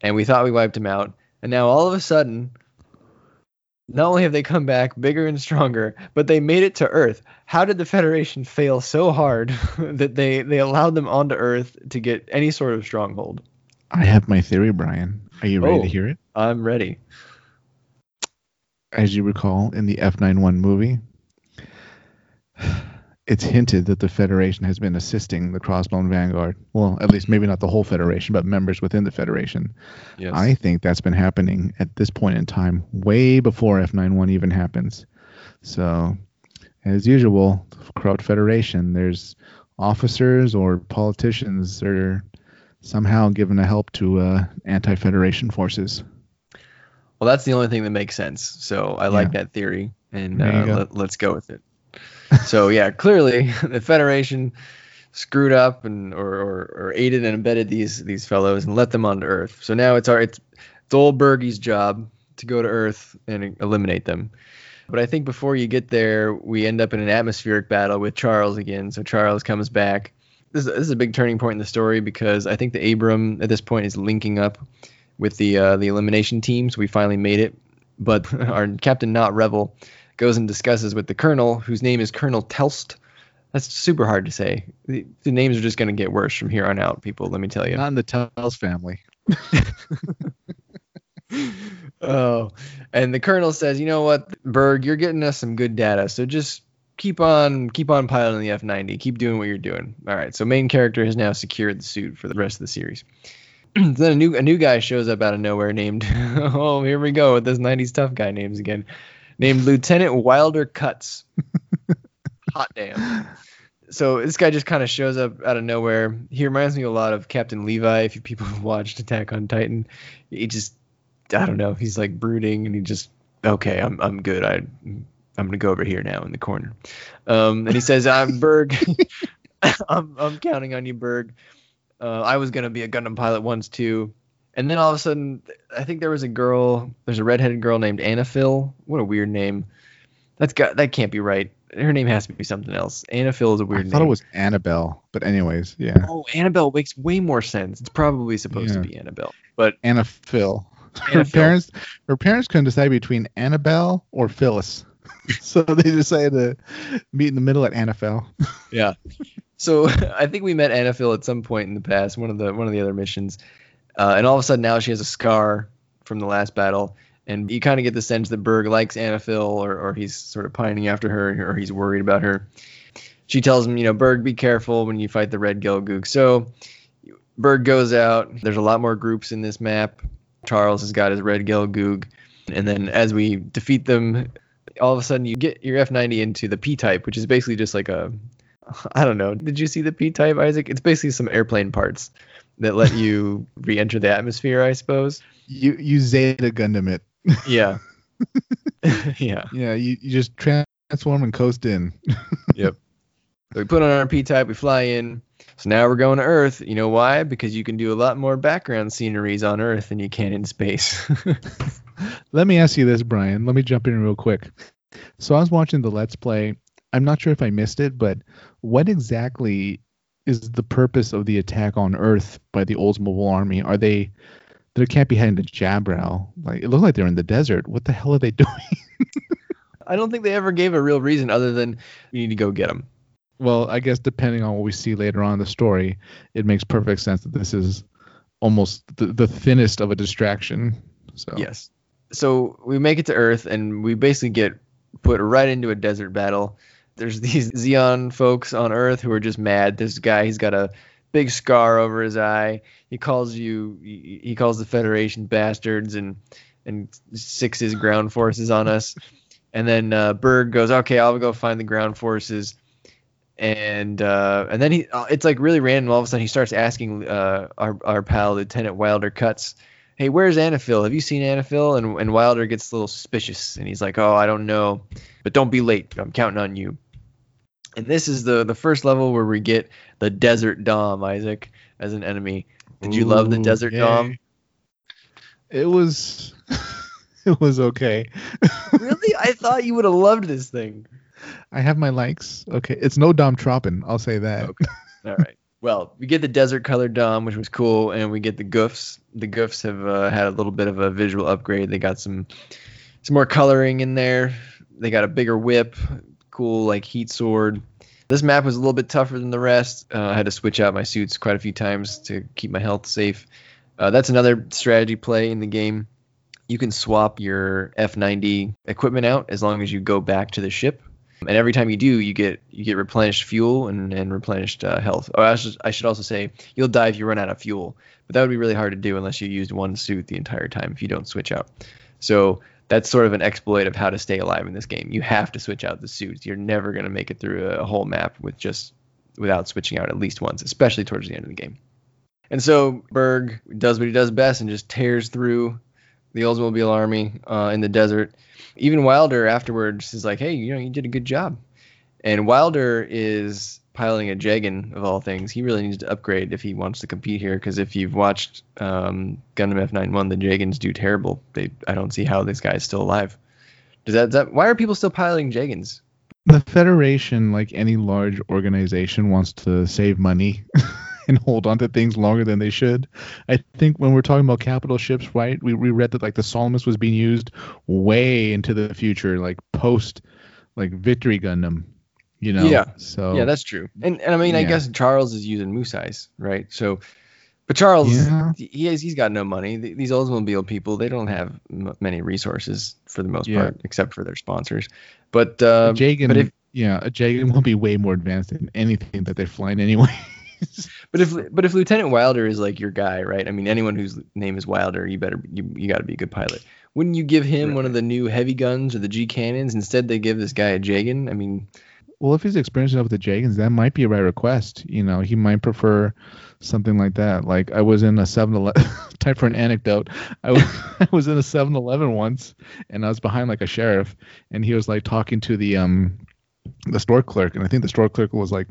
Speaker 1: and we thought we wiped them out. And now all of a sudden, not only have they come back bigger and stronger, but they made it to Earth. How did the Federation fail so hard that they they allowed them onto Earth to get any sort of stronghold?
Speaker 2: I have my theory, Brian. Are you ready oh, to hear it?
Speaker 1: I'm ready.
Speaker 2: As you recall in the F91 movie, it's hinted that the Federation has been assisting the Crossbone Vanguard. Well, at least maybe not the whole Federation, but members within the Federation. Yes. I think that's been happening at this point in time, way before F91 even happens. So, as usual, corrupt Federation, there's officers or politicians that are somehow given a help to uh, anti-Federation forces.
Speaker 1: Well, that's the only thing that makes sense. So I like that theory, and uh, let, let's go with it so yeah, clearly the Federation screwed up and or, or, or aided and abetted these these fellows and let them onto Earth. So now it's our it's Bergie's job to go to Earth and eliminate them. But I think before you get there, we end up in an atmospheric battle with Charles again. So Charles comes back. This, this is a big turning point in the story because I think the Abram at this point is linking up with the uh, the elimination team. So we finally made it. But our Captain Not Revel goes and discusses with the colonel, whose name is Colonel Telst. That's super hard to say. The, the names are just going to get worse from here on out, people. Let me tell you.
Speaker 2: Not in the Telst family.
Speaker 1: oh, and the colonel says, "You know what, Berg, you're getting us some good data, so just keep on keep on piloting the F90. Keep doing what you're doing. All right. So main character has now secured the suit for the rest of the series. then a new a new guy shows up out of nowhere named oh here we go with this 90s tough guy names again named Lieutenant Wilder Cuts. Hot damn. so this guy just kind of shows up out of nowhere. He reminds me a lot of Captain Levi. If you people have watched Attack on Titan, he just I don't know. He's like brooding, and he just okay, I'm I'm good. I I'm gonna go over here now in the corner. Um, and he says, "I'm Berg. I'm I'm counting on you, Berg. Uh, I was gonna be a Gundam pilot once too." And then all of a sudden, I think there was a girl. There's a redheaded girl named Anna Phil. What a weird name. That's got that can't be right. Her name has to be something else. Anna Phil is a weird name.
Speaker 2: I thought
Speaker 1: name.
Speaker 2: it was Annabelle, but anyways, yeah.
Speaker 1: Oh, Annabelle makes way more sense. It's probably supposed
Speaker 2: Yeah.
Speaker 1: to be Annabelle, but
Speaker 2: Anna Phil. Her
Speaker 1: Phil.
Speaker 2: parents her parents couldn't decide between Annabelle or Phyllis. so they decided to meet in the middle at Annabelle.
Speaker 1: yeah. So I think we met Anna Phil at some point in the past, one of the one of the other missions, uh, and all of a sudden now she has a scar from the last battle, and you kind of get the sense that Berg likes Anaphil, or or he's sort of pining after her, or he's worried about her. She tells him, you know, Berg, be careful when you fight the Red Gelgoog. So Berg goes out. There's a lot more groups in this map. Charles has got his Red Gelgoog, and then as we defeat them, all of a sudden you get your F90 into the P type, which is basically just like a I don't know. Did you see the P type, Isaac? It's basically some airplane parts that let you re-enter the atmosphere, I suppose.
Speaker 2: You you Zeta Gundam it.
Speaker 1: Yeah. yeah.
Speaker 2: Yeah, you, you just transform and coast in. Yep.
Speaker 1: So we put on our P type, we fly in. So now we're going to Earth. You know why? Because you can do a lot more background sceneries on Earth than you can in space.
Speaker 2: Let me ask you this, Brian. Let me jump in real quick. So I was watching the Let's Play. I'm not sure if I missed it, but what exactly is the purpose of the attack on Earth by the Oldsmobile Army? Are they they can't be heading to Jabral? Like it looked like they're in the desert. What the hell are they doing?
Speaker 1: I don't think they ever gave a real reason other than we need to go get them.
Speaker 2: well, I guess depending on what we see later on in the story, it makes perfect sense that this is almost the, the thinnest of a distraction. So
Speaker 1: Yes. So we make it to Earth and we basically get put right into a desert battle. There's these Zeon folks on Earth who are just mad. This guy, he's got a big scar over his eye. He calls you, he calls the Federation bastards and and six his ground forces on us. And then uh, Berg goes, okay, I'll go find the ground forces. And uh, and then he, uh, it's like really random. All of a sudden, he starts asking uh, our our pal Lieutenant Wilder Cuts, hey, where's Anaphil? Have you seen Anaphil? And, and Wilder gets a little suspicious and he's like, oh, I don't know, but don't be late. I'm counting on you. And this is the the first level where we get the Desert Dom, Isaac, as an enemy. Did you love the Desert. Dom?
Speaker 2: It was it was okay.
Speaker 1: really? I thought you would have loved this thing.
Speaker 2: I have my likes. Okay, it's no Dom Tropen. I'll say that.
Speaker 1: Okay. All right. Well, we get the desert colored Dom, which was cool, and we get the Goufs. The Goufs have uh, had a little bit of a visual upgrade. They got some some more coloring in there. They got a bigger whip, cool like heat sword. This map was a little bit tougher than the rest. Uh, I had to switch out my suits quite a few times to keep my health safe. Uh, that's another strategy play in the game. You can swap your F90 equipment out as long as you go back to the ship and every time you do, you get you get replenished fuel and, and replenished uh, health. Oh, I should, I should also say you'll die if you run out of fuel, but that would be really hard to do unless you used one suit the entire time if you don't switch out. So that's sort of an exploit of how to stay alive in this game. You have to switch out the suits. You're never going to make it through a whole map with just without switching out at least once, especially towards the end of the game. And so Berg does what he does best and just tears through the Oldsmobile army uh, in the desert. Even Wilder afterwards is like, "Hey, you know, you did a good job." And Wilder is piloting a Jegan of all things. He really needs to upgrade if he wants to compete here. Because if you've watched um, Gundam F91, the Jegans do terrible. They, I don't see how this guy is still alive. Does that, does that? Why are people still piloting Jegans?
Speaker 2: The Federation, like any large organization, wants to save money and hold on to things longer than they should. I think when we're talking about capital ships, right? We, we read that like the Salamis was being used way into the future, like post like Victory Gundam. You know.
Speaker 1: Yeah.
Speaker 2: So
Speaker 1: Yeah, that's true. And and I mean, I guess Charles is using Musai's, right? So, but Charles,
Speaker 2: Yeah.
Speaker 1: he has he's got no money. These Oldsmobile people, they don't have m- many resources for the most
Speaker 2: Yeah.
Speaker 1: part, except for their sponsors. But uh,
Speaker 2: Jegan,
Speaker 1: but if
Speaker 2: yeah, a Jegan will be way more advanced than anything that they're flying anyway.
Speaker 1: but if but if Lieutenant Wilder is like your guy, right? I mean, anyone whose name is Wilder, you better you, you got to be a good pilot. Wouldn't you give him one of the new heavy guns or the G cannons? Instead, they give this guy a Jegan. I mean,
Speaker 2: Well, if he's experienced enough with the Jegans, that might be a right request. You know, he might prefer something like that. Like I was in a 7-Eleven. Time for an anecdote. I was, I was in a 7-Eleven once, and I was behind like a sheriff, and he was like talking to the um the store clerk, and I think the store clerk was like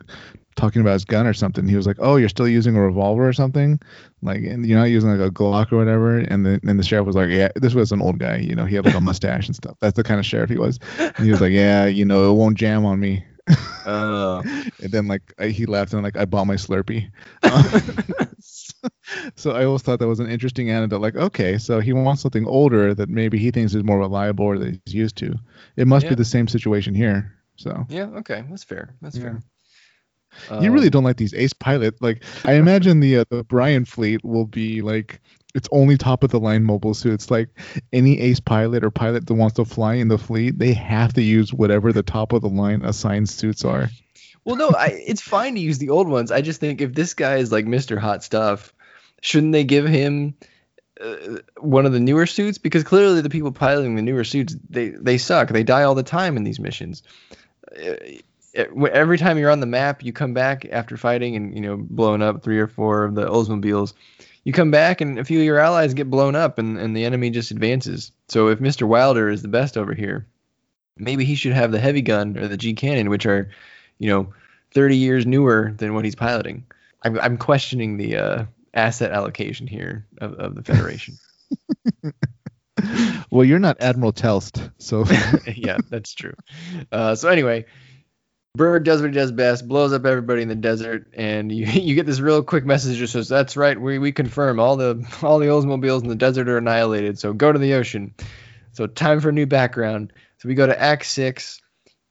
Speaker 2: talking about his gun or something. He was like, "Oh, you're still using a revolver or something, like, and you're not using like a Glock or whatever." And the and the sheriff was like, "Yeah, this was an old guy. You know, he had like a mustache and stuff. That's the kind of sheriff he was." And he was like, "Yeah, you know, it won't jam on me."
Speaker 1: Oh.
Speaker 2: and then like I, he laughed and like I bought my Slurpee. So I always thought that was an interesting anecdote. Like, okay, so he wants something older that maybe he thinks is more reliable or that he's used to. It must
Speaker 1: Yeah.
Speaker 2: be the same situation here. So
Speaker 1: yeah. Okay. That's fair. That's
Speaker 2: Yeah.
Speaker 1: fair.
Speaker 2: You really
Speaker 1: Um,
Speaker 2: don't like these ace pilot. Like I imagine the uh, the Brian fleet will be like it's only top of the line mobile suits. Like any ace pilot or pilot that wants to fly in the fleet, they have to use whatever the top of the line assigned suits are.
Speaker 1: Well, no, I, it's fine to use the old ones. I just think if this guy is like Mr. Hot Stuff, shouldn't they give him uh, one of the newer suits? Because clearly the people piloting the newer suits, they, they suck. They die all the time in these missions. Uh, every time you're on the map, you come back after fighting and you know blowing up three or four of the Oldsmobiles. You come back and a few of your allies get blown up and, and the enemy just advances. So if Mr. Wilder is the best over here, maybe he should have the heavy gun or the G cannon, which are, you know, 30 years newer than what he's piloting. I'm, I'm questioning the uh, asset allocation here of, of the Federation.
Speaker 2: Well, you're not Admiral Telst, so
Speaker 1: yeah, that's true. Uh, so anyway, Berg does what he does best, blows up everybody in the desert, and you you get this real quick message that says, "That's right, we we confirm all the all the Oldsmobiles in the desert are annihilated. So go to the ocean." So time for a new background. So we go to Act Six,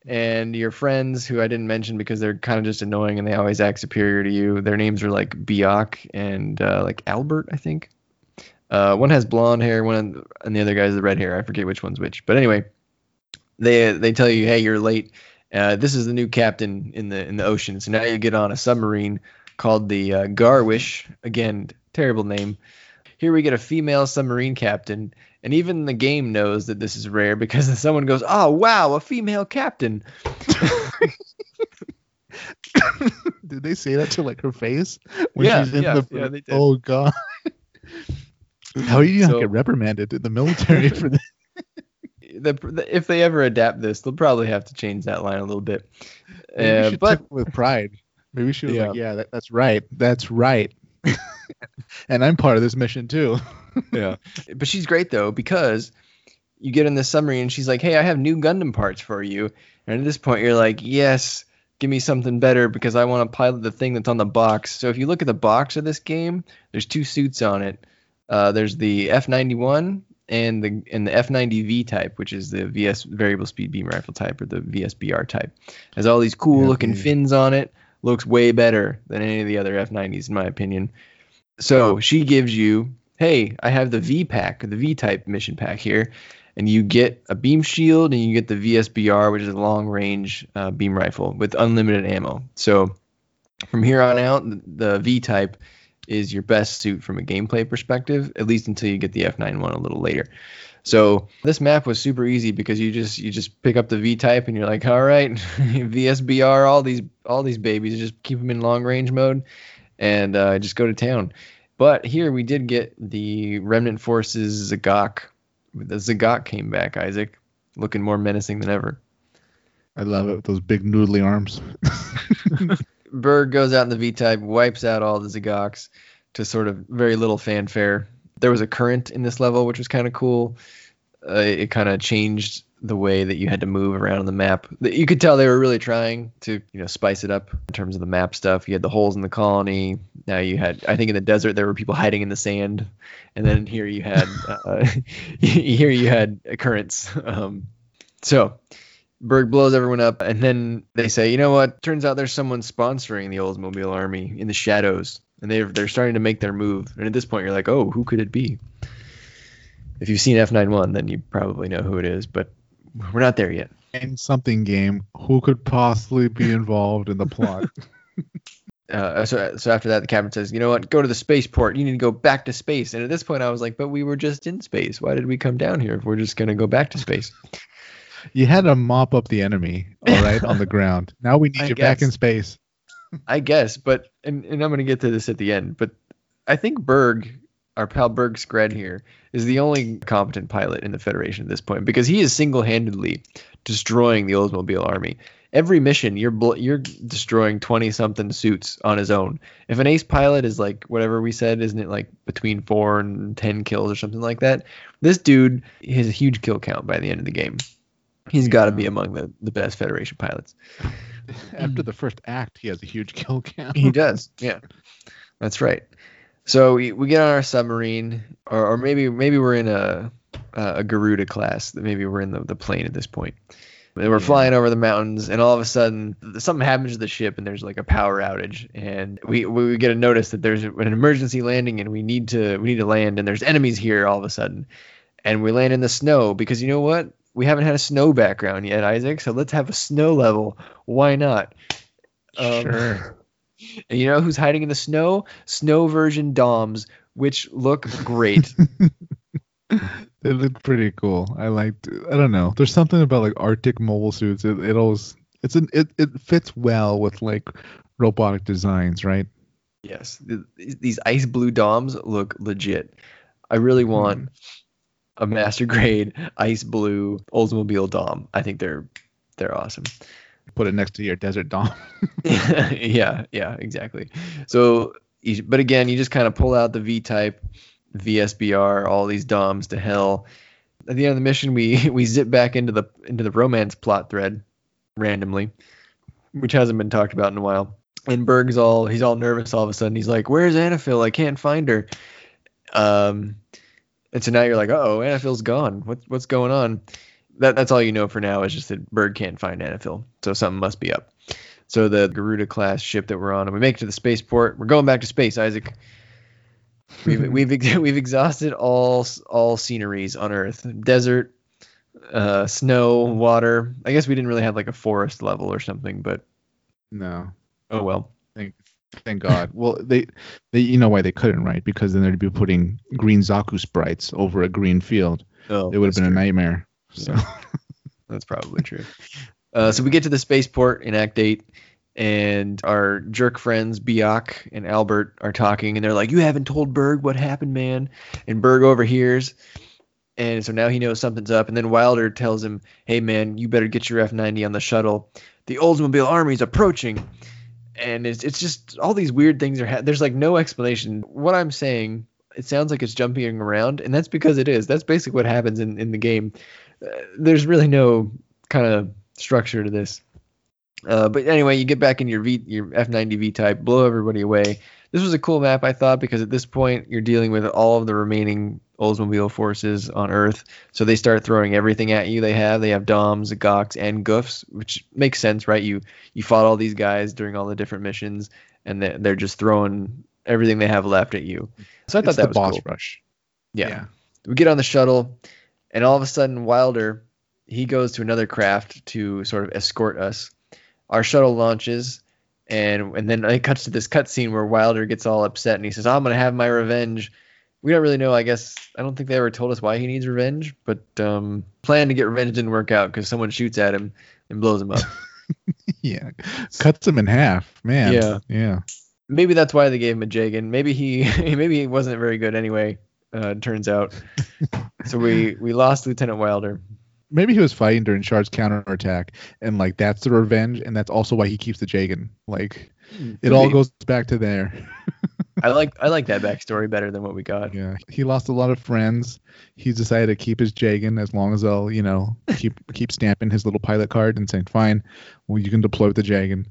Speaker 1: and your friends, who I didn't mention because they're kind of just annoying and they always act superior to you. Their names are like Biak and uh, like Albert, I think. Uh, one has blonde hair, one and the other guy has the red hair. I forget which one's which. But anyway, they they tell you, hey, you're late. Uh, this is the new captain in the in the ocean. So now you get on a submarine called the uh, Garwish. Again, terrible name. Here we get a female submarine captain, and even the game knows that this is rare because someone goes, "Oh wow, a female captain."
Speaker 2: did they say that to like her face when
Speaker 1: Yeah,
Speaker 2: she's in
Speaker 1: yeah,
Speaker 2: the?
Speaker 1: yeah, they did.
Speaker 2: Oh god. How do you not
Speaker 1: So-
Speaker 2: get reprimanded in the military for that?
Speaker 1: The, the, if they ever adapt this, they'll probably have to change that line a little bit.
Speaker 2: Maybe
Speaker 1: Uh, but
Speaker 2: it with pride. Maybe she was
Speaker 1: Yeah.
Speaker 2: like, "Yeah, that, that's right. That's right." and I'm part of this mission too.
Speaker 1: yeah. But she's great though because you get in the submarine and she's like, "Hey, I have new Gundam parts for you." And at this point, you're like, "Yes, give me something better because I want to pilot the thing that's on the box." So if you look at the box of this game, there's two suits on it. Uh, there's the F91 and the and the F90V type, which is the VS variable speed beam rifle type or the VSBR type. Has all these cool
Speaker 2: Yeah,
Speaker 1: looking
Speaker 2: yeah.
Speaker 1: fins on it. Looks way better than any of the other F90s in my opinion. So she gives you, hey, I have the V pack, the V type mission pack here, and you get a beam shield and you get the VSBR, which is a long range uh, beam rifle with unlimited ammo. So from here on out, the V type is your best suit from a gameplay perspective, at least until you get the F91 a little later. So this map was super easy because you just you just pick up the V type and you're like, all right, VSBR, all these all these babies, just keep them in long range mode, and uh, just go to town. But here we did get the Remnant Forces Z'Gok. The Z'Gok came back, Isaac, looking more menacing than ever.
Speaker 2: I love it with those big noodly arms.
Speaker 1: Berg goes out in the V type, wipes out all the Z'Goks to sort of very little fanfare. There was a current in this level, which was kind of cool. Uh, it kind of changed the way that you had to move around on the map. You could tell they were really trying to, you know, spice it up in terms of the map stuff. You had the holes in the colony. Now you had, I think, in the desert there were people hiding in the sand, and then here you had, uh, here you had currents. Um, so Berg blows everyone up, and then they say, you know what? Turns out there's someone sponsoring the Oldsmobile Army in the shadows, and they're they're starting to make their move. And at this point, you're like, oh, who could it be? If you've seen F91, then you probably know who it is, but we're not there yet.
Speaker 2: And something game. Who could possibly be involved in the plot?
Speaker 1: Uh, so, so after that, the captain says, "You know what? Go to the spaceport. You need to go back to space." And at this point, I was like, "But we were just in space. Why did we come down here if we're just gonna go back to space?"
Speaker 2: You had to mop up the enemy, all right, on the ground. Now we need
Speaker 1: I
Speaker 2: you back in space.
Speaker 1: I guess, but and, and I'm gonna get to this at the end, but I think Berg, our pal Berg Skred here, is the only competent pilot in the Federation at this point because he is single-handedly destroying the Oldsmobile army. Every mission, you're bl- you're destroying 20 something suits on his own. If an ace pilot is like whatever we said, isn't it like between four and 10 kills or something like that? This dude has a huge kill count by the end of the game. He's got to be among the, the best Federation pilots.
Speaker 2: After the first act, he has a huge kill count.
Speaker 1: He does. Yeah, that's right. So we, we get on our submarine, or, or maybe maybe we're in a a Garuda class. Maybe we're in the, the plane at this point. And we're
Speaker 2: Yeah.
Speaker 1: flying over the mountains, and all of a sudden something happens to the ship, and there's like a power outage, and we we get a notice that there's an emergency landing, and we need to we need to land, and there's enemies here all of a sudden, and we land in the snow because you know what? We haven't had a snow background yet, Isaac. So let's have a snow level. Why not? Um,
Speaker 2: sure.
Speaker 1: And you know who's hiding in the snow? Snow version DOMs, which look great.
Speaker 2: They look pretty cool. I liked. I don't know. There's something about like Arctic mobile suits. It, it always it's an it, it fits well with like robotic designs, right?
Speaker 1: yes, these ice blue DOMs look legit. I really want a master grade ice blue Oldsmobile DOM. I think they're they're awesome.
Speaker 2: Put it next to your desert dom.
Speaker 1: yeah, yeah, exactly. So, you, but again, you just kind of pull out the V type, VSBR, all these DOMs to hell. At the end of the mission, we we zip back into the into the romance plot thread randomly, which hasn't been talked about in a while. And Berg's all he's all nervous all of a sudden. He's like, "Where's Anaphil? I can't find her." Um, and so now you're like, "Oh, Anaphil's gone. What's what's going on?" That that's all you know for now is just that Berg can't find Anaphil, so something must be up. So the Garuda class ship that we're on, and we make it to the spaceport. We're going back to space, Isaac. We've we've we've exhausted all all sceneries on Earth: desert, uh, snow, water. I guess we didn't really have like a forest level or something, but
Speaker 2: no,
Speaker 1: oh well.
Speaker 2: Thank thank God. well, they they you know why they couldn't, right? Because then they'd be putting green Zaku sprites over a green field.
Speaker 1: Oh,
Speaker 2: It would have been
Speaker 1: true.
Speaker 2: a nightmare. So
Speaker 1: That's probably true. Uh, so we get to the spaceport in Act 8, and our jerk friends, Biak and Albert, are talking, and they're like, You haven't told Berg what happened, man. And Berg overhears, and so now he knows something's up. And then Wilder tells him, Hey, man, you better get your F 90 on the shuttle. The Oldsmobile Army's approaching. And it's, it's just all these weird things are ha- there's like no explanation. What I'm saying, it sounds like it's jumping around, and that's because it is. That's basically what happens in, in the game. Uh, there's really no kind of structure to this. Uh, but anyway, you get back in your V, your F90 V type, blow everybody away. This was a cool map, I thought, because at this point you're dealing with all of the remaining Oldsmobile forces on Earth. So they start throwing everything at you. They have they have DOMs, Goks, and Goufs, which makes sense, right? You you fought all these guys during all the different missions, and they- they're just throwing everything they have left at you. So I thought
Speaker 2: it's
Speaker 1: that
Speaker 2: the
Speaker 1: was
Speaker 2: boss
Speaker 1: cool.
Speaker 2: rush.
Speaker 1: Yeah. We get on the shuttle, and all of a sudden, Wilder, he goes to another craft to sort of escort us. Our shuttle launches, and and then it cuts to this cutscene where Wilder gets all upset and he says, "I'm gonna have my revenge." We don't really know. I guess I don't think they ever told us why he needs revenge, but um, plan to get revenge didn't work out because someone shoots at him and blows him up.
Speaker 2: Yeah, cuts him in half, man.
Speaker 1: Yeah.
Speaker 2: yeah.
Speaker 1: maybe that's why they gave him a Jegan. Maybe he maybe he wasn't very good anyway. Uh, it turns out. so we we lost Lieutenant Wilder.
Speaker 2: Maybe he was fighting during Char's counterattack, and like that's the revenge, and that's also why he keeps the Jegan. Like hmm.
Speaker 1: it
Speaker 2: all goes back to there.
Speaker 1: I like I like that backstory better than what we got.
Speaker 2: Yeah, he lost a lot of friends. He's decided to keep his Jegan as long as they'll, you know, keep keep stamping his little pilot card and saying, "Fine, well you can deploy with the Jagan."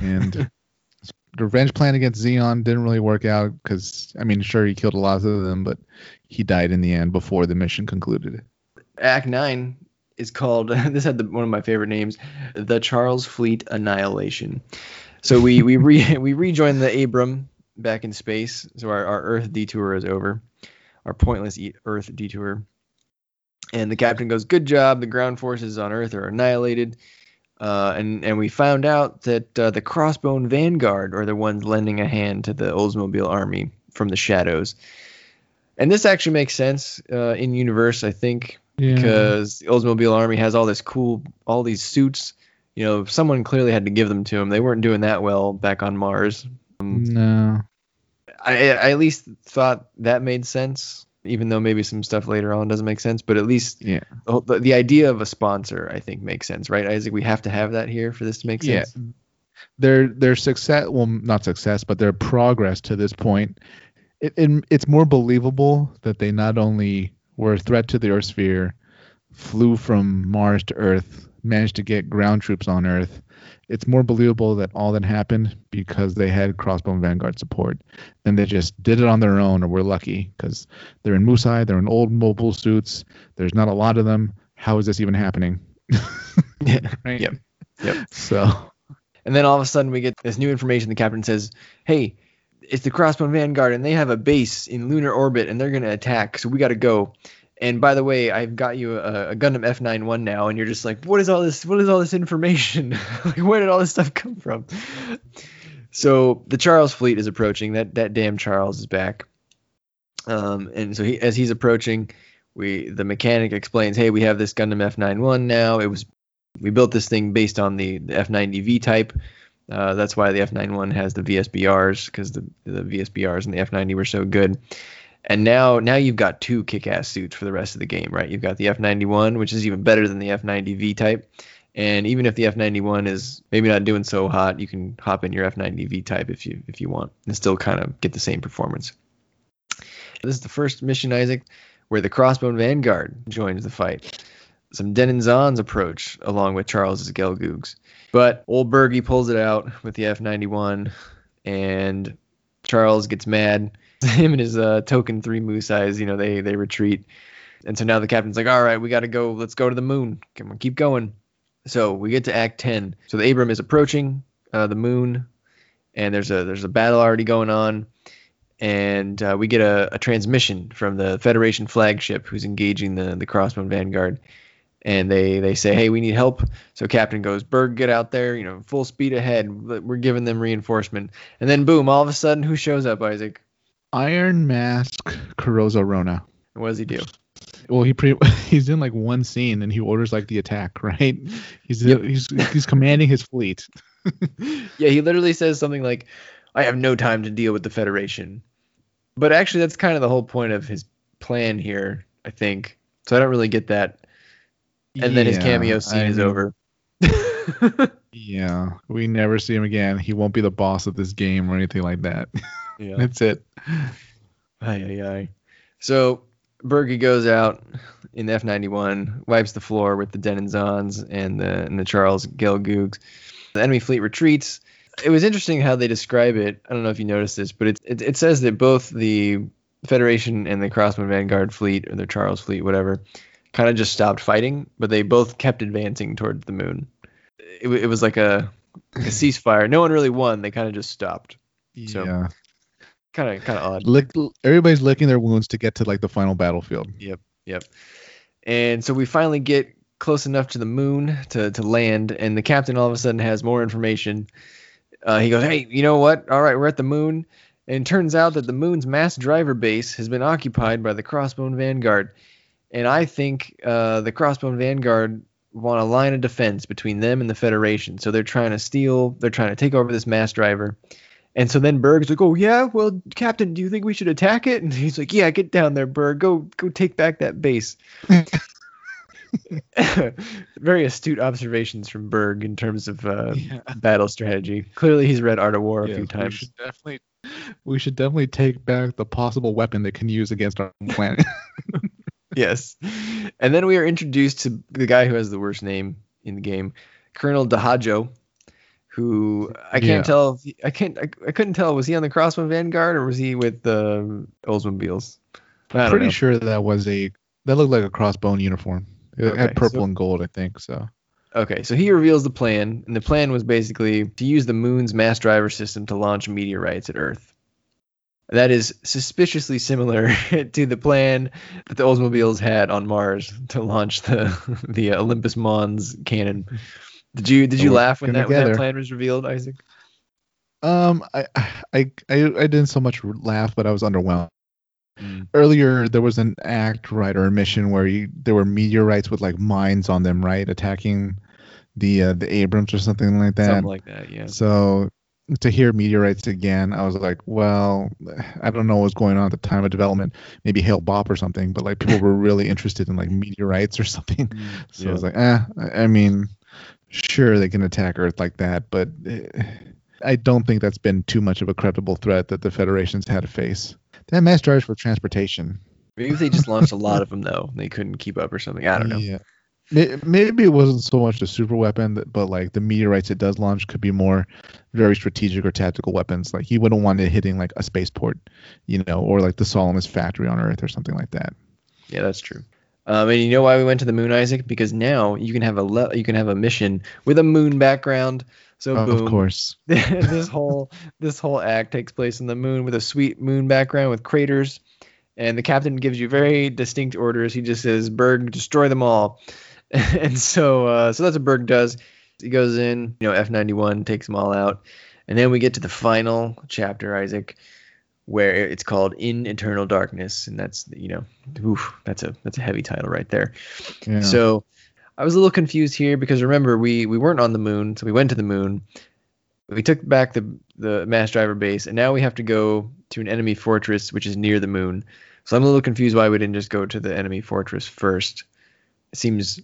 Speaker 2: And the revenge plan against Zeon didn't really work out because, I mean, sure he killed a lot of them, but he died in the end before the mission concluded.
Speaker 1: Act nine is called. This had the, one of my favorite names, the Charles Fleet Annihilation. So we we re, we rejoin the Abram back in space. So our, our Earth detour is over, our pointless Earth detour. And the captain goes, "Good job. The ground forces on Earth are annihilated." Uh, and and we found out that uh, the Crossbone Vanguard are the ones lending a hand to the Oldsmobile army from the shadows. And this actually makes sense uh, in universe. I think
Speaker 2: Yeah.
Speaker 1: because the Oldsmobile Army has all this cool, all these suits. You know, someone clearly had to give them to them. They weren't doing that well back on Mars. Um,
Speaker 2: no.
Speaker 1: I, I at least thought that made sense, even though maybe some stuff later on doesn't make sense. But at least
Speaker 2: Yeah.
Speaker 1: the, the, the idea of a sponsor, I think, makes sense, right? Isaac, we have to have that here for this to make sense. Yeah.
Speaker 2: Their their success, well, not success, but their progress to this point, it, it it's more believable that they not only were a threat to the Earth sphere, flew from Mars to Earth, managed to get ground troops on Earth. It's more believable that all that happened because they had Crossbone Vanguard support than they just did it on their own or were lucky because they're in Musai, they're in old mobile suits. There's not a lot of them. How is this even happening?
Speaker 1: Yeah.
Speaker 2: Right?
Speaker 1: Yep. Yep.
Speaker 2: So
Speaker 1: And then all of a sudden we get this new information. The captain says, "Hey, it's the Crossbone Vanguard, and they have a base in lunar orbit, and they're gonna attack. So we got to go." And by the way, I've got you a, a Gundam F91 now, and you're just like, "What is all this? What is all this information? like, where did all this stuff come from?" So the Charles fleet is approaching. That that damn Charles is back. Um, and so he, as he's approaching, we the mechanic explains, "Hey, we have this Gundam F91 now. It was we built this thing based on the, the F90V type. Uh, that's why the F91 has the VSBRs because the, the VSBRs and the F90 were so good. And now now you've got two kick-ass suits for the rest of the game, right? You've got the F91, which is even better than the F90V type. And even if the F91 is maybe not doing so hot, you can hop in your F90V type if you if you want and still kind of get the same performance. This is the first mission, Isaac, where the Crossbone Vanguard joins the fight some Den'an Zons approach along with Charles's Gelgoogs. But old Bergie pulls it out with the F91, and Charles gets mad. Him and his uh, token three Musais, you know, they they retreat. And so now the captain's like, all right, we got to go. Let's go to the moon. Come on, keep going. So we get to Act 10. So the Abram is approaching uh, the moon, and there's a there's a battle already going on. And uh, we get a, a transmission from the Federation flagship who's engaging the the Crossbone Vanguard and they they say, "Hey, we need help." So Captain goes, "Berg, get out there! You know, full speed ahead. We're giving them reinforcement." And then boom! All of a sudden, who shows up? Isaac.
Speaker 2: Iron Mask Carozzo Ronah.
Speaker 1: And what does he do?
Speaker 2: Well, he pretty he's in like one scene and he orders like the attack, right? He's
Speaker 1: Yep.
Speaker 2: he's he's commanding his fleet.
Speaker 1: Yeah, he literally says something like, "I have no time to deal with the Federation." But actually, that's kind of the whole point of his plan here, I think. So I don't really get that. And then his cameo scene
Speaker 2: I
Speaker 1: is over.
Speaker 2: Yeah, we never see him again. He won't be the boss of this game or anything like that.
Speaker 1: yeah.
Speaker 2: That's it.
Speaker 1: Aye, aye, aye. So Berg goes out in the F91, wipes the floor with the Den'an Zons and the and the Charles Gelgoogs. The enemy fleet retreats. It was interesting how they describe it. I don't know if you noticed this, but it it, it says that both the Federation and the Crossbone Vanguard fleet, or the Charles fleet, whatever, kind of just stopped fighting, but they both kept advancing towards the moon. It, it was like a, a ceasefire. No one really won. They kind of just stopped. So-
Speaker 2: yeah,
Speaker 1: Kind of kind of odd.
Speaker 2: Lick, everybody's licking their wounds to get to like the final battlefield.
Speaker 1: Yep. Yep. And so we finally get close enough to the moon to, to land, and the captain all of a sudden has more information. Uh, he goes, Hey, you know what? All right, we're at the moon. And it turns out that the moon's mass driver base has been occupied by the Crossbone Vanguard. And I think uh, the Crossbone Vanguard want a line of defense between them and the Federation. So they're trying to steal, they're trying to take over this mass driver. And so then Berg's like, "Oh yeah, well, Captain, do you think we should attack it?" And he's like, "Yeah, get down there, Berg. Go, go take back that base." Very astute observations from Berg in terms of uh,
Speaker 2: Yeah.
Speaker 1: battle strategy. Clearly, he's read Art of War a few
Speaker 2: We
Speaker 1: times.
Speaker 2: should definitely, we should definitely take back the possible weapon they can use against our planet.
Speaker 1: Yes. And then we are introduced to the guy who has the worst name in the game, Colonel Dahajo, who I can't
Speaker 2: Yeah.
Speaker 1: tell. I can't. I, I couldn't tell. Was he on the Crossbone Vanguard or was he with the Oldsmobiles? I don't
Speaker 2: Pretty
Speaker 1: know.
Speaker 2: sure that was a that looked like a crossbone uniform. It
Speaker 1: Okay,
Speaker 2: had purple
Speaker 1: so-
Speaker 2: and gold, I think. So
Speaker 1: Okay, so he reveals the plan, and the plan was basically to use the moon's mass driver system to launch meteorites at Earth. That is suspiciously similar to the plan that the Oldsmobiles had on Mars to launch the the Olympus Mons cannon. Did you did you
Speaker 2: We're
Speaker 1: laugh when that, when that plan was revealed, Isaac?
Speaker 2: Um, I, I, I, I didn't so much laugh, but I was underwhelmed.
Speaker 1: Mm.
Speaker 2: Earlier, there was an act, right, or a mission where you, there were meteorites with like mines on them, right, attacking the uh, the Abrams or something like that.
Speaker 1: Something like that, yeah.
Speaker 2: So to hear meteorites again, I was like, well, I don't know what's going on at the time of development. Maybe Hale-Bopp or something, but like people were really interested in like meteorites or something. So I was like, eh, I mean, sure they can attack Earth like that, but eh, I don't think that's been too much of a credible threat that the Federation's had to face. They have mass drives for transportation.
Speaker 1: Maybe if they just launched a lot of them though, they couldn't keep up or something. I don't know.
Speaker 2: Yeah. May- Maybe it wasn't so much the super weapon, but like the meteorites it does launch could be more very strategic or tactical weapons. Like he wouldn't want it hitting like a spaceport, you know, or like the Solomon's factory on Earth or something like that.
Speaker 1: Yeah, that's true. Um, and you know why we went to the moon, Isaac? Because now you can have a le- you can have a mission with a moon background. So
Speaker 2: Uh,
Speaker 1: boom,
Speaker 2: Of course.
Speaker 1: this whole this whole act takes place in the moon with a sweet moon background with craters, and the captain gives you very distinct orders. He just says, "Berg, destroy them all," and so uh, so that's what Berg does. He goes in, you know, F91 takes them all out, and then we get to the final chapter, Isaac, where it's called "In Eternal Darkness," and that's you know, oof, that's a that's a heavy title right there.
Speaker 2: Yeah.
Speaker 1: So I was a little confused here because remember we we weren't on the moon, so we went to the moon. We took back the the mass driver base, and now we have to go to an enemy fortress which is near the moon. So I'm a little confused why we didn't just go to the enemy fortress first. It seems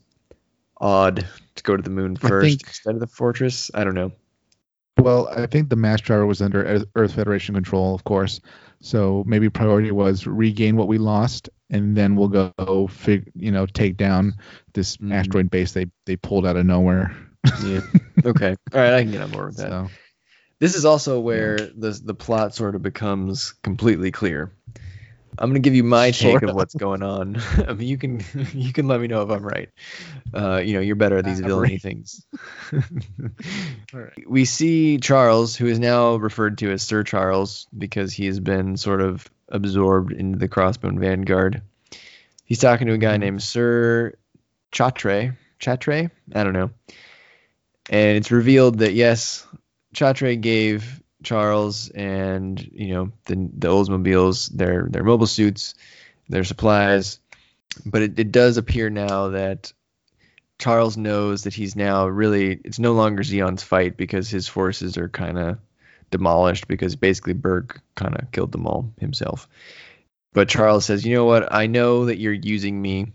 Speaker 1: odd to go to the moon first
Speaker 2: think-
Speaker 1: instead of the fortress. I don't know.
Speaker 2: Well, I think the mass driver was under Earth- Federation control, of course. So maybe priority was regain what we lost, and then we'll go, fig, you know, take down this
Speaker 1: Mhm.
Speaker 2: asteroid base they they pulled out of nowhere.
Speaker 1: Yeah. okay. All right, I can get on board with that.
Speaker 2: So
Speaker 1: This is also where the the plot sort of becomes completely clear. I'm gonna give you my take of what's going on. I mean, you can you can let me know if I'm right. Uh, you know, you're better at these
Speaker 2: I'm
Speaker 1: villainy
Speaker 2: right.
Speaker 1: things. We see Charles, who is now referred to as Sir Charles because he has been sort of absorbed into the Crossbone Vanguard. He's talking to a guy
Speaker 2: Mhm.
Speaker 1: named Sir Chatre. Chatre? I don't know. And it's revealed that yes, Chatre gave Charles and you know the the Oldsmobiles their their mobile suits, their supplies, but it, it does appear now that Charles knows that he's now really it's no longer Zeon's fight because his forces are kind of demolished because basically Berg kind of killed them all himself. But Charles says, "You know what? I know that you're using me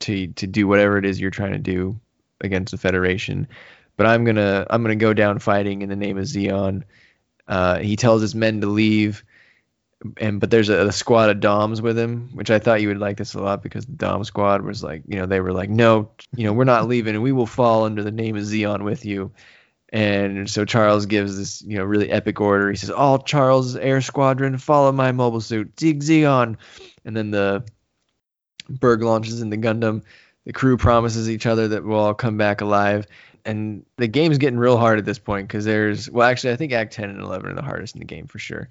Speaker 1: to to do whatever it is you're trying to do against the Federation, but I'm gonna I'm gonna go down fighting in the name of Zeon." Uh, he tells his men to leave, and but there's a, a squad of Doms with him, which I thought you would like this a lot because the Dom squad was like, you know, they were like, no, you know, we're not leaving, and we will fall under the name of Zeon with you. And so Charles gives this, you know, really epic order. He says, "All Charles Air Squadron, follow my mobile suit, Sieg Zeon." And then the Berg launches in the Gundam. The crew promises each other that we'll all come back alive. And the game's getting real hard at this point because there's, well, actually, I think Act 10 and 11 are the hardest in the game for sure.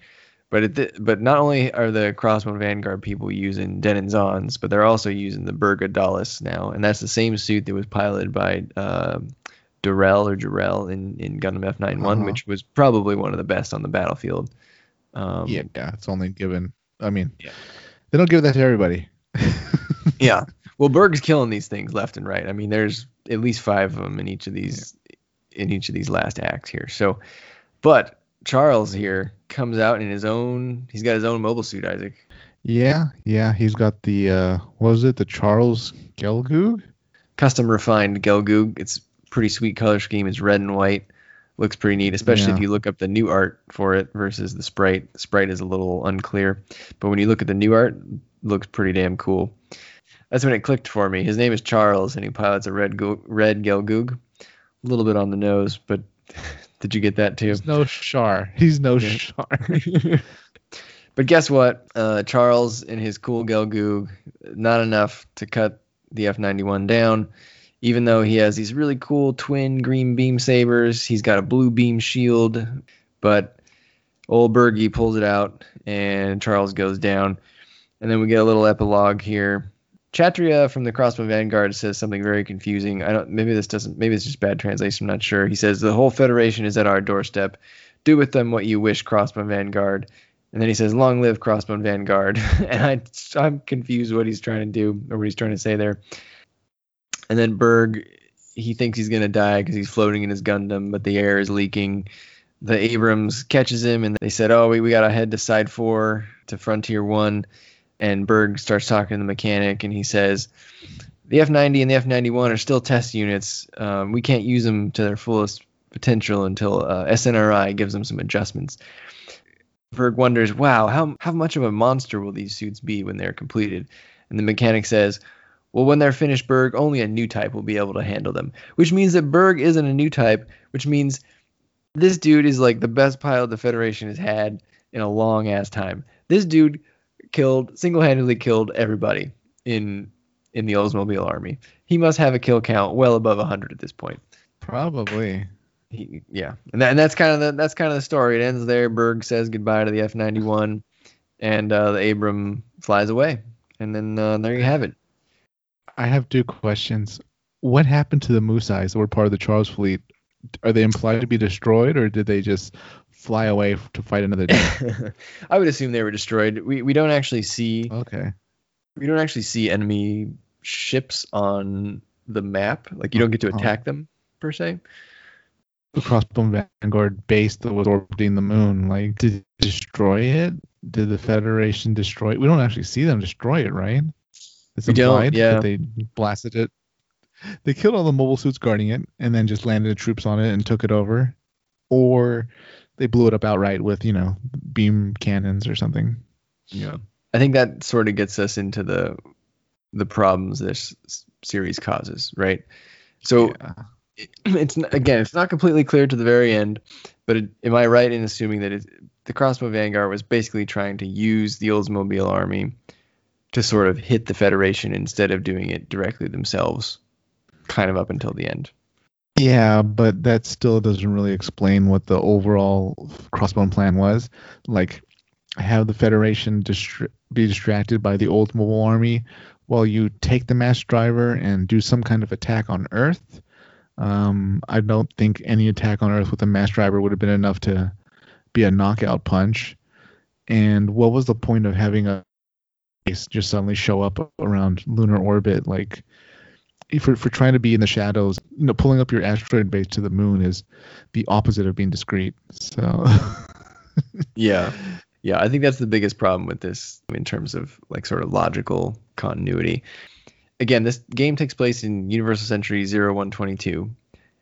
Speaker 1: But it, but not only are the Crossbone Vanguard people using Den'an Zons, but they're also using the Berga Dalas now, and that's the same suit that was piloted by uh, Durrell or Jarrell in, in Gundam F91,
Speaker 2: Uh-huh.
Speaker 1: which was probably one of the best on the battlefield. Um,
Speaker 2: yeah, yeah, it's only given. I mean,
Speaker 1: Yeah.
Speaker 2: they don't give that to everybody.
Speaker 1: yeah. Well, Berg's killing these things left and right. I mean, there's at least five of them in each of these in each of these last acts here. So, but Charles here comes out in his own. He's got his own mobile suit, Isaac.
Speaker 2: Yeah, yeah, he's got the uh, what was it? The Charles Gelgoog.
Speaker 1: Custom refined Gelgoog. It's pretty sweet color scheme. It's red and white. Looks pretty neat, especially if you look up the new art for it versus the sprite. The sprite is a little unclear, but when you look at the new art, looks pretty damn cool. That's when it clicked for me. His name is Charles, and he pilots a red go- red Gelgoog. A little bit on the nose, but did you get that too?
Speaker 2: He's no Char. He's no
Speaker 1: Yeah.
Speaker 2: Char.
Speaker 1: but guess what? Uh, Charles and his cool Gelgoog, not enough to cut the F91 down. Even though he has these really cool twin green beam sabers, he's got a blue beam shield. But old Bergie pulls it out, and Charles goes down. And then we get a little epilogue here. Chatria from the Crossbone Vanguard says something very confusing. I don't. Maybe this doesn't. Maybe it's just bad translation. I'm not sure. He says the whole Federation is at our doorstep. Do with them what you wish, Crossbone Vanguard. And then he says, "Long live Crossbone Vanguard," and I I'm confused what he's trying to do or what he's trying to say there. And then Berg, he thinks he's gonna die because he's floating in his Gundam, but the air is leaking. The Abrams catches him, and they said, "Oh, we, we gotta head to Side Four to Frontier One." And Berg starts talking to the mechanic, and he says, "The F90 and the F91 are still test units. Um, we can't use them to their fullest potential until uh, SNRI gives them some adjustments." Berg wonders, "Wow, how how much of a monster will these suits be when they're completed?" And the mechanic says, well, when they're finished, Berg, only a new type will be able to handle them. Which means that Berg isn't a new type, which means this dude is like the best pilot the Federation has had in a long ass time. This dude killed single handedly killed everybody in in the Oldsmobile army. He must have a kill count well above hundred at this point.
Speaker 2: Probably.
Speaker 1: He, yeah, and, that, and that's kind of the that's kind of the story. It ends there. Berg says goodbye to the F ninety one, and uh, the Abram flies away, and then uh, there you have it.
Speaker 2: I have two questions. What happened to the Musais that were part of the Char's fleet? Are they implied to be destroyed, or did they just fly away to fight another day?
Speaker 1: I would assume they were destroyed. We we don't actually see
Speaker 2: okay.
Speaker 1: we don't actually see enemy ships on the map. Like you don't get to
Speaker 2: Oh.
Speaker 1: attack them per se.
Speaker 2: The crossbone vanguard base that was orbiting the moon, like, did destroy it? Did the Federation destroy it? We don't actually see them destroy it, right? It's
Speaker 1: We
Speaker 2: implied
Speaker 1: yeah.
Speaker 2: that they blasted it. They killed all the mobile suits guarding it, and then just landed the troops on it and took it over, or they blew it up outright with, you know, beam cannons or something.
Speaker 1: Yeah. I think that sort of gets us into the the problems this series causes, right? So
Speaker 2: Yeah.
Speaker 1: it's again, it's not completely clear to the very end, but it, am I right in assuming that it, the Crossbone Vanguard was basically trying to use the Oldsmobile army to sort of hit the Federation instead of doing it directly themselves, kind of up until the end?
Speaker 2: Yeah, but that still doesn't really explain what the overall crossbone plan was. Like, have the Federation distra- be distracted by the Oldsmobile army while you take the mass driver and do some kind of attack on Earth. Um, I don't think any attack on Earth with a mass driver would have been enough to be a knockout punch. And what was the point of having a just suddenly show up around lunar orbit? Like, for for trying to be in the shadows, you know, pulling up your asteroid base to the moon is the opposite of being discreet. So
Speaker 1: Yeah. Yeah, I think that's the biggest problem with this in terms of like sort of logical continuity. Again, this game takes place in Universal Century 0122.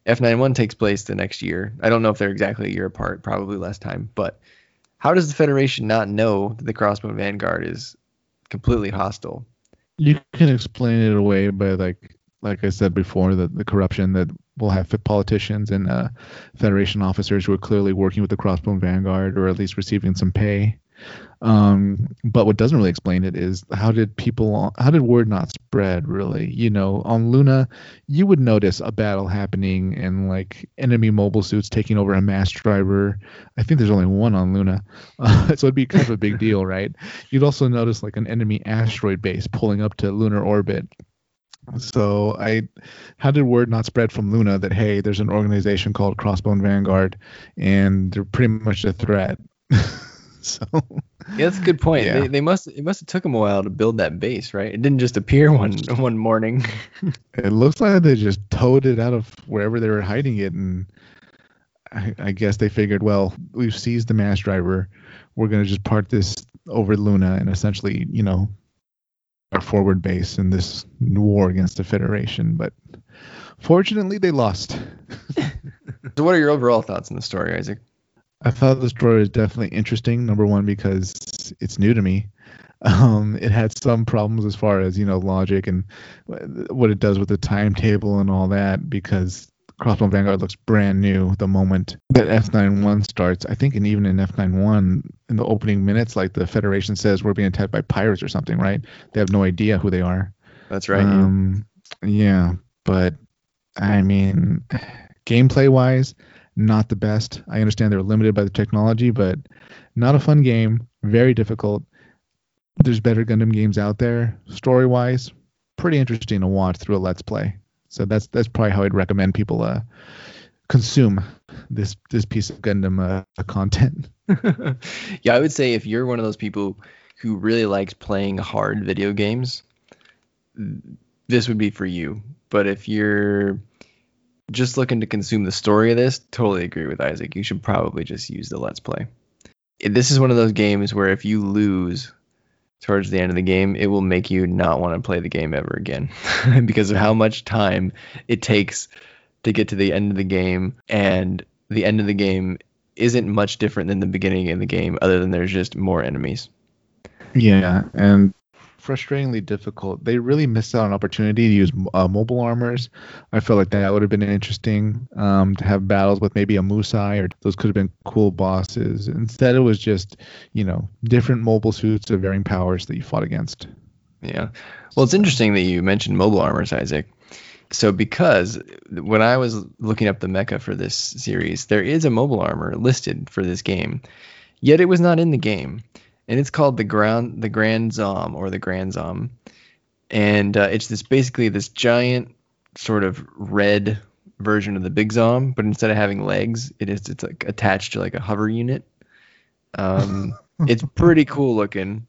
Speaker 1: F91 takes place the next year. I don't know if they're exactly a year apart, probably less time, but how does the Federation not know that the Crossbone Vanguard is completely hostile?
Speaker 2: you can explain it away by like like I said before, the, the corruption that we'll have politicians and uh, Federation officers who are clearly working with the Crossbone Vanguard or at least receiving some pay. Um, but what doesn't really explain it is how did people, how did word not spread really? You know, on Luna, you would notice a battle happening and like enemy mobile suits taking over a mass driver. I think there's only one on Luna. Uh, so it'd be kind of a big deal, right? You'd also notice like an enemy asteroid base pulling up to lunar orbit. So I, how did word not spread from Luna that hey, there's an organization called Crossbone Vanguard, and they're pretty much a threat. so
Speaker 1: Yeah, that's a good point.
Speaker 2: Yeah.
Speaker 1: They, they must it must have took them a while to build that base, right? It didn't just appear one one morning.
Speaker 2: it looks like they just towed it out of wherever they were hiding it, and I, I guess they figured, well, we've seized the mass driver, we're gonna just part this over Luna and essentially, you know, our forward base in this war against the Federation. But fortunately, they lost.
Speaker 1: so what are your overall thoughts on the story, Isaac?
Speaker 2: I thought the story was definitely interesting. Number one, because it's new to me. Um, it had some problems as far as you know logic and what it does with the timetable and all that. Because Crossbone Vanguard looks brand new the moment that F91 starts. I think, and even in F91, in the opening minutes, like the Federation says, we're being attacked by pirates or something, right? They have no idea who they are.
Speaker 1: That's right. yeah.
Speaker 2: Um, yeah, but I mean, gameplay wise, not the best. I understand they're limited by the technology, but not a fun game. Very difficult. There's better Gundam games out there. Story wise, pretty interesting to watch through a Let's Play. So that's that's probably how I'd recommend people uh consume this this piece of Gundam uh, content.
Speaker 1: yeah, I would say if you're one of those people who really likes playing hard video games, this would be for you. But if you're just looking to consume the story of this, totally agree with Isaac. You should probably just use the Let's Play. This is one of those games where if you lose towards the end of the game, it will make you not want to play the game ever again because of how much time it takes to get to the end of the game. And the end of the game isn't much different than the beginning of the game, other than there's just more enemies.
Speaker 2: Yeah, and frustratingly difficult. They really missed out on opportunity to use uh, mobile armors. I felt like that would have been interesting um, to have battles with maybe a Musai or those could have been cool bosses. Instead, it was just you know different mobile suits of varying powers that you fought against.
Speaker 1: Yeah, well, it's interesting that you mentioned mobile armors, Isaac. So because when I was looking up the mecha for this series, there is a mobile armor listed for this game, yet it was not in the game and it's called the ground the Grand Zom or the Grand Zom, and uh, it's this basically this giant sort of red version of the Big Zom, but instead of having legs, it is it's like attached to like a hover unit. Um, it's pretty cool looking,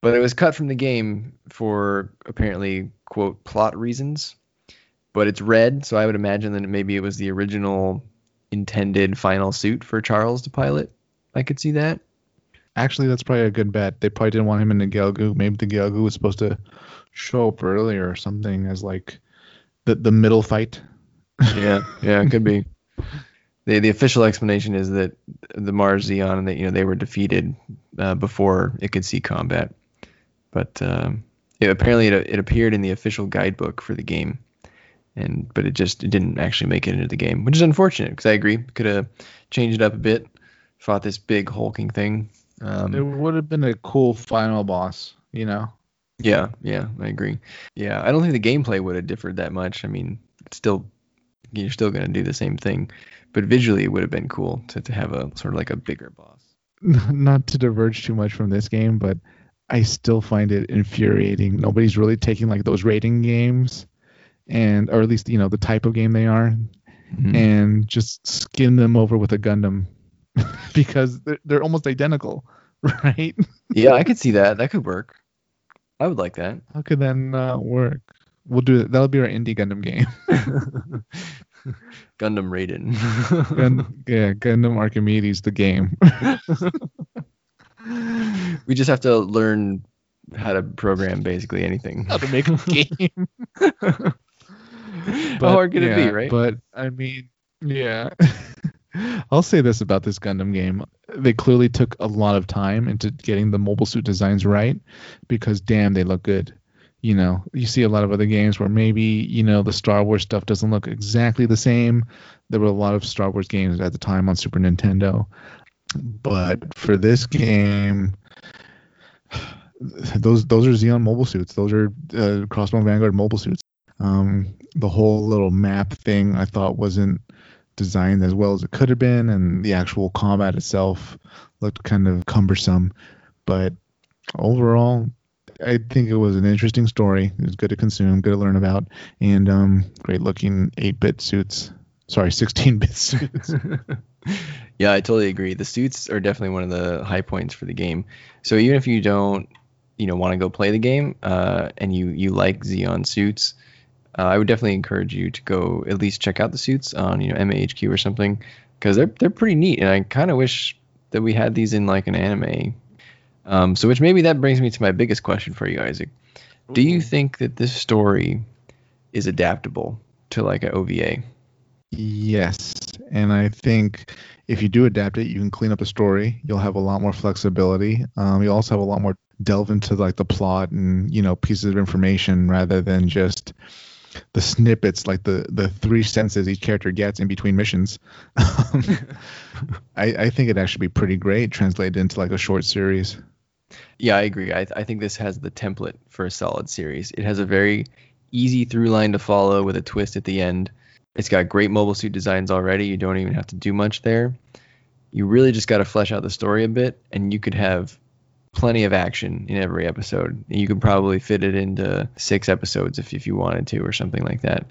Speaker 1: but it was cut from the game for apparently quote plot reasons. But it's red, so I would imagine that maybe it was the original intended final suit for Charles to pilot. I could see that.
Speaker 2: Actually, that's probably a good bet. They probably didn't want him in the Gelgoog. Maybe the Gelgoog was supposed to show up earlier or something as like the the middle fight.
Speaker 1: yeah, yeah, it could be. The the official explanation is that the Mars Zeon and that you know they were defeated uh, before it could see combat, but um, it, apparently it, it appeared in the official guidebook for the game, and but it just it didn't actually make it into the game, which is unfortunate because I agree could have changed it up a bit, fought this big hulking thing,
Speaker 2: um, it would have been a cool final boss, you know.
Speaker 1: Yeah, yeah, I agree. Yeah, I don't think the gameplay would have differed that much. I mean, it's still you're still going to do the same thing, but visually it would have been cool to, to have a sort of like a bigger boss.
Speaker 2: Not to diverge too much from this game, but I still find it infuriating. Nobody's really taking like those Raiden games and or at least, you know, the type of game they are mm-hmm. and just skin them over with a Gundam because they're, they're almost identical, right?
Speaker 1: yeah, I could see that. That could work. I would like that.
Speaker 2: How could that not work? We'll do it. That'll be our indie Gundam game.
Speaker 1: Gundam Raiden.
Speaker 2: Gun, yeah, Gundam Archimedes, the game.
Speaker 1: we just have to learn how to program basically anything.
Speaker 2: How to make a game.
Speaker 1: but, how hard could yeah, it be, right?
Speaker 2: But I mean, yeah. I'll say this about this Gundam game. They clearly took a lot of time into getting the mobile suit designs right because damn, they look good. You know, you see a lot of other games where maybe, you know, the Star Wars stuff doesn't look exactly the same. There were a lot of Star Wars games at the time on Super Nintendo. But for this game, those those are Zeon mobile suits. Those are uh, Crossbone Vanguard mobile suits. Um, the whole little map thing I thought wasn't designed as well as it could have been, and the actual combat itself looked kind of cumbersome. But overall, I think it was an interesting story. It was good to consume, good to learn about, and um, great looking 8 bit suits. Sorry, 16 bit suits.
Speaker 1: yeah, I totally agree. The suits are definitely one of the high points for the game. So even if you don't, you know, want to go play the game, uh, and you you like Zeon suits, uh, I would definitely encourage you to go at least check out the suits on you know MAHQ or something because they're they're pretty neat, and I kind of wish that we had these in like an anime. Um, so which maybe that brings me to my biggest question for you, Isaac. Do you think that this story is adaptable to like an OVA?
Speaker 2: Yes, and I think if you do adapt it, you can clean up the story. You'll have a lot more flexibility. Um, you also have a lot more delve into like the plot and you know pieces of information rather than just the snippets, like the the three senses each character gets in between missions. Um, I, I think it'd actually be pretty great translated into like a short series.
Speaker 1: Yeah, I agree. I, I think this has the template for a solid series. It has a very easy through line to follow with a twist at the end. It's got great mobile suit designs already. You don't even have to do much there. You really just got to flesh out the story a bit, and you could have plenty of action in every episode. You could probably fit it into six episodes if, if you wanted to, or something like that.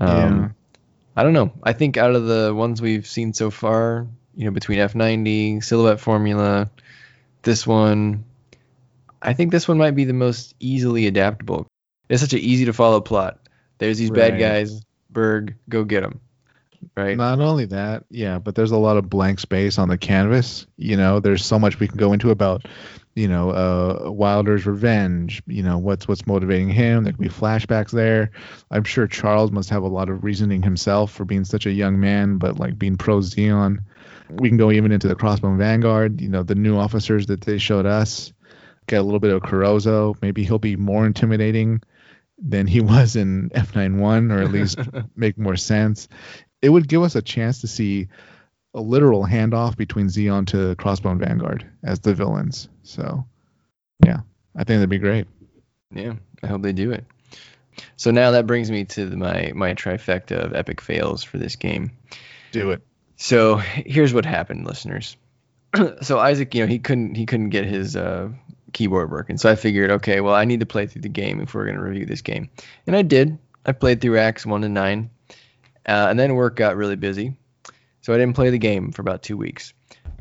Speaker 1: Um, yeah. I don't know. I think out of the ones we've seen so far, you know, between F90, Silhouette Formula, this one, I think this one might be the most easily adaptable. It's such an easy to follow plot. There's these bad guys. Berg, go get them. Right.
Speaker 2: Not only that, yeah, but there's a lot of blank space on the canvas. You know, there's so much we can go into about, you know, uh, Wilder's revenge. You know, what's what's motivating him. There could be flashbacks there. I'm sure Charles must have a lot of reasoning himself for being such a young man, but like being pro Zeon. We can go even into the Crossbone Vanguard. You know, the new officers that they showed us. Get a little bit of Carozzo. Maybe he'll be more intimidating than he was in F91, or at least make more sense. It would give us a chance to see a literal handoff between Zeon to Crossbone Vanguard as the villains. So, yeah, I think that'd be great.
Speaker 1: Yeah, I hope they do it. So now that brings me to the, my my trifecta of epic fails for this game.
Speaker 2: Do it.
Speaker 1: So here's what happened, listeners. so Isaac, you know, he couldn't he couldn't get his uh, keyboard working. So I figured, okay, well, I need to play through the game if we're going to review this game, and I did. I played through acts one to nine, uh, and then work got really busy, so I didn't play the game for about two weeks.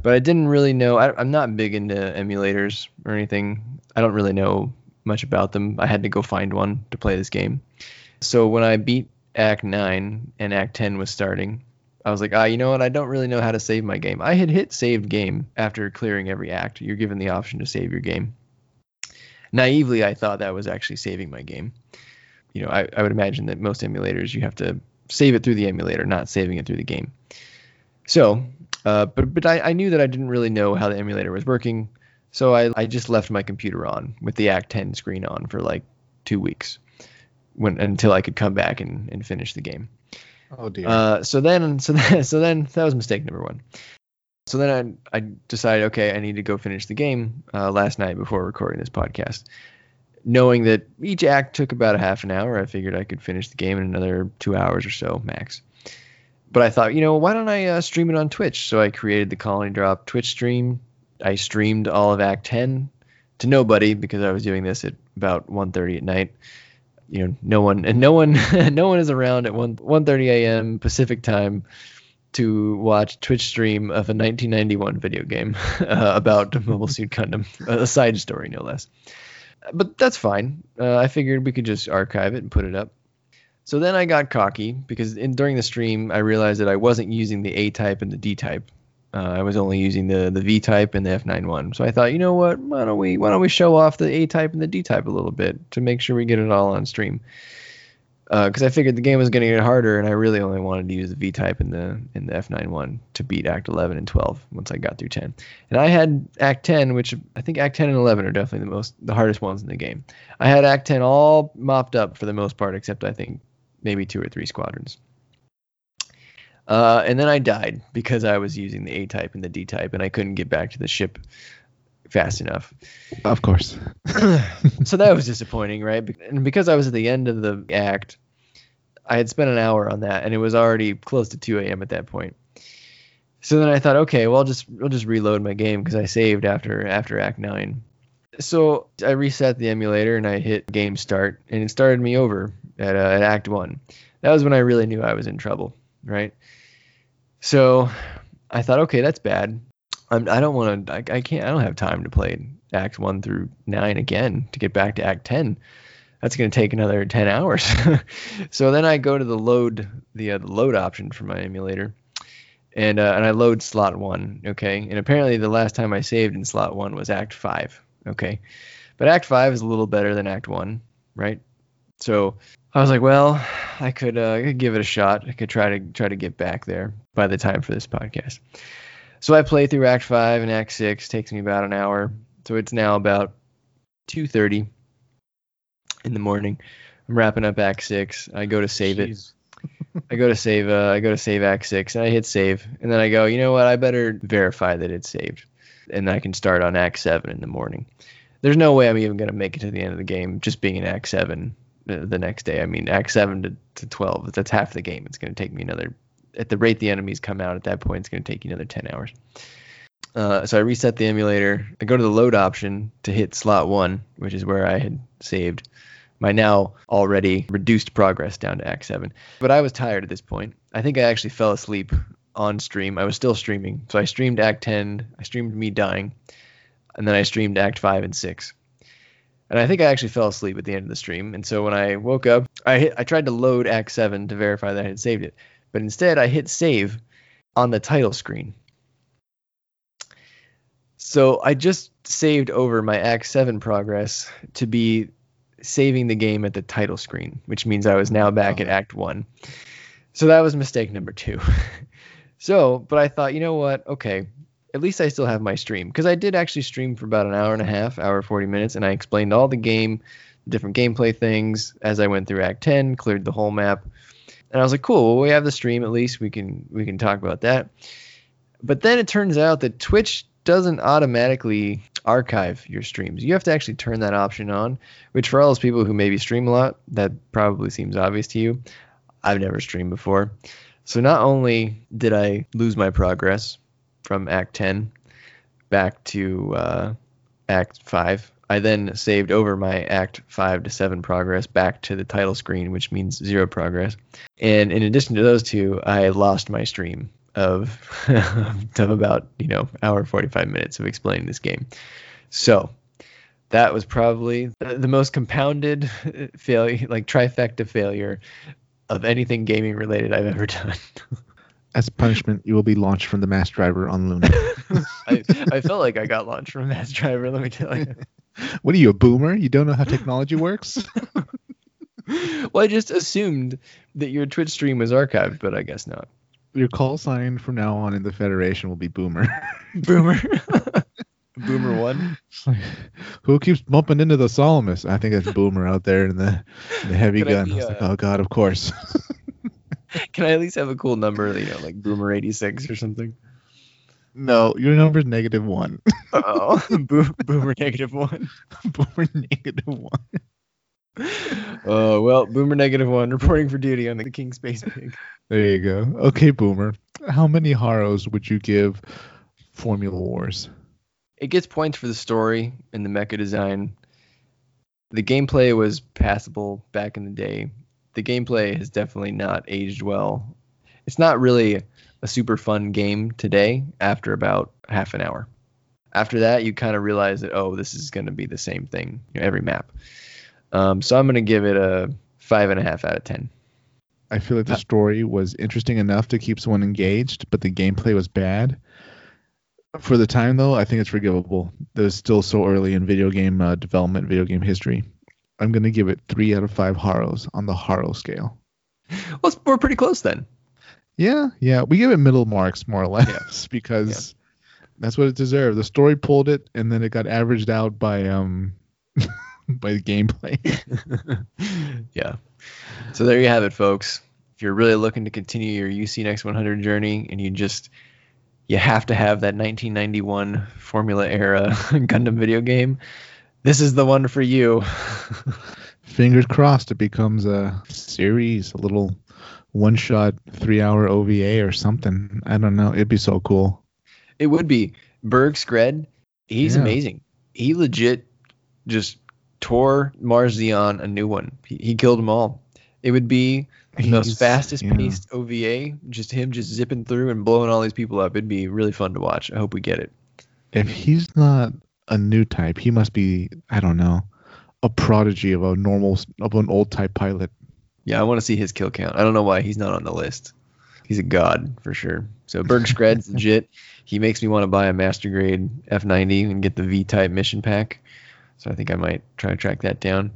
Speaker 1: But I didn't really know. I, I'm not big into emulators or anything. I don't really know much about them. I had to go find one to play this game. So when I beat Act 9 and Act 10 was starting, I was like, ah, you know what? I don't really know how to save my game. I had hit saved game after clearing every act. You're given the option to save your game. Naively, I thought that was actually saving my game. You know, I, I would imagine that most emulators, you have to save it through the emulator, not saving it through the game. So, uh, but but I, I knew that I didn't really know how the emulator was working. So I, I just left my computer on with the Act 10 screen on for like two weeks when until I could come back and, and finish the game.
Speaker 2: Oh dear.
Speaker 1: Uh, so then, so then, so then that was mistake number one. So then I, I decided, okay, I need to go finish the game uh, last night before recording this podcast. Knowing that each act took about a half an hour, I figured I could finish the game in another two hours or so max. But I thought, you know, why don't I uh, stream it on Twitch? So I created the Colony Drop Twitch stream. I streamed all of Act 10 to nobody because I was doing this at about 1:30 at night you know no one and no one no one is around at 1 1:30 a.m. Pacific time to watch Twitch stream of a 1991 video game uh, about Mobile Suit Gundam, a side story no less. But that's fine. Uh, I figured we could just archive it and put it up. So then I got cocky because in, during the stream I realized that I wasn't using the A type and the D type. Uh, I was only using the the V type and the F91. So I thought, you know what? Why don't we why don't we show off the A type and the D type a little bit to make sure we get it all on stream? Because I figured the game was going to get harder, and I really only wanted to use the V type and the in the F91 to beat Act 11 and 12 once I got through 10. And I had Act 10, which I think Act 10 and 11 are definitely the most the hardest ones in the game. I had Act 10 all mopped up for the most part, except I think maybe two or three squadrons. Uh, and then I died because I was using the A type and the D type, and I couldn't get back to the ship fast enough.
Speaker 2: of course.
Speaker 1: so that was disappointing, right? And because I was at the end of the act, I had spent an hour on that, and it was already close to 2 a.m. at that point. So then I thought, okay, well, I'll just I'll just reload my game because I saved after after Act Nine. So I reset the emulator and I hit Game Start, and it started me over at, uh, at Act One. That was when I really knew I was in trouble, right? So I thought, okay, that's bad. I'm, I don't want to. I, I can't. I don't have time to play Act One through Nine again to get back to Act Ten. That's going to take another ten hours. so then I go to the load the, uh, the load option for my emulator, and uh, and I load slot one. Okay, and apparently the last time I saved in slot one was Act Five. Okay, but Act Five is a little better than Act One, right? So I was like, well, I could, uh, I could give it a shot. I could try to try to get back there by the time for this podcast. So I play through Act Five and Act Six. Takes me about an hour. So it's now about two thirty in the morning. I'm wrapping up Act Six. I go to save it. I go to save. Uh, I go to save Act Six, and I hit save, and then I go. You know what? I better verify that it's saved, and I can start on Act Seven in the morning. There's no way I'm even gonna make it to the end of the game just being in Act Seven the, next day. I mean, Act Seven to, to Twelve. That's half the game. It's gonna take me another. At the rate the enemies come out, at that point, it's gonna take you another ten hours. Uh, so I reset the emulator. I go to the load option to hit slot one, which is where I had saved my now already reduced progress down to Act 7. But I was tired at this point. I think I actually fell asleep on stream. I was still streaming. So I streamed Act 10, I streamed me dying, and then I streamed Act 5 and 6. And I think I actually fell asleep at the end of the stream. And so when I woke up, I hit, I tried to load Act 7 to verify that I had saved it. But instead, I hit save on the title screen. So I just saved over my Act 7 progress to be saving the game at the title screen, which means I was now back at oh. Act 1. So that was mistake number 2. so, but I thought, you know what? Okay, at least I still have my stream because I did actually stream for about an hour and a half, hour 40 minutes, and I explained all the game, different gameplay things as I went through Act 10, cleared the whole map. And I was like, cool, well, we have the stream at least. We can we can talk about that. But then it turns out that Twitch doesn't automatically archive your streams. You have to actually turn that option on, which for all those people who maybe stream a lot, that probably seems obvious to you. I've never streamed before. So not only did I lose my progress from Act 10 back to uh, Act 5, I then saved over my Act 5 to 7 progress back to the title screen, which means zero progress. And in addition to those two, I lost my stream of of about you know hour 45 minutes of explaining this game. So that was probably the most compounded failure like trifecta failure of anything gaming related i've ever done
Speaker 2: As punishment, you will be launched from the mass driver on Luna.
Speaker 1: I, I felt like i got launched from mass driver let me tell you
Speaker 2: what are you, a boomer? You don't know how technology works?
Speaker 1: well i just assumed that your twitch stream was archived but i guess not
Speaker 2: Your call sign from now on in the Federation will be boomer.
Speaker 1: boomer boomer one
Speaker 2: Who keeps bumping into the Salamis? I think that's Boomer out there in the, the heavy
Speaker 1: Could I
Speaker 2: gun.
Speaker 1: be,
Speaker 2: I was like,
Speaker 1: uh,
Speaker 2: oh god, of course.
Speaker 1: can i at least have a cool number you know like boomer 86 or something
Speaker 2: no, your number's negative one.
Speaker 1: oh boomer negative one
Speaker 2: Boomer negative one.
Speaker 1: Oh well, Boomer negative one reporting for duty on the King Space Pig.
Speaker 2: There you go. Okay, Boomer. How many Haros would you give Formula Wars?
Speaker 1: It gets points for the story and the mecha design. The gameplay was passable back in the day. The gameplay has definitely not aged well. It's not really a super fun game today after about half an hour. After that, you kind of realize that oh, this is going to be the same thing you know, every map. Um, so I'm going to give it a five and a half out of ten.
Speaker 2: I feel like the
Speaker 1: Uh,
Speaker 2: story was interesting enough to keep someone engaged, but the gameplay was bad. For the time, though, I think it's forgivable. It was still so early in video game uh, development, video game history. I'm going to give it three out of five Haros on the Haro scale.
Speaker 1: Well, we're pretty close then.
Speaker 2: Yeah, yeah, we give it middle marks more or less because that's what it deserved. The story pulled it, and then it got averaged out by um by the gameplay.
Speaker 1: yeah. So there you have it, folks. If you're really looking to continue your UC Next 100 journey and you just you have to have that 1991 Formula era Gundam video game, this is the one for you.
Speaker 2: Fingers crossed, it becomes a series, a little one-shot, three-hour OVA or something. I don't know. It'd be so cool.
Speaker 1: it would be Berg Skred. He's
Speaker 2: Yeah.
Speaker 1: amazing. He legit just tore Mars Zeon a new one. He, he killed them all. It would be the
Speaker 2: He's-
Speaker 1: fastest
Speaker 2: yeah.
Speaker 1: paced OVA, just him just zipping through and blowing all these people up. It'd be really fun to watch. I hope we get it.
Speaker 2: If he's not a new type, he must be. I don't know, a prodigy of a normal of an old type pilot.
Speaker 1: Yeah, I want to see his kill count. I don't know why he's not on the list. He's a god for sure. So Berg Skred's legit. He makes me want to buy a master grade F90 and get the V type mission pack. So I think I might try to track that down.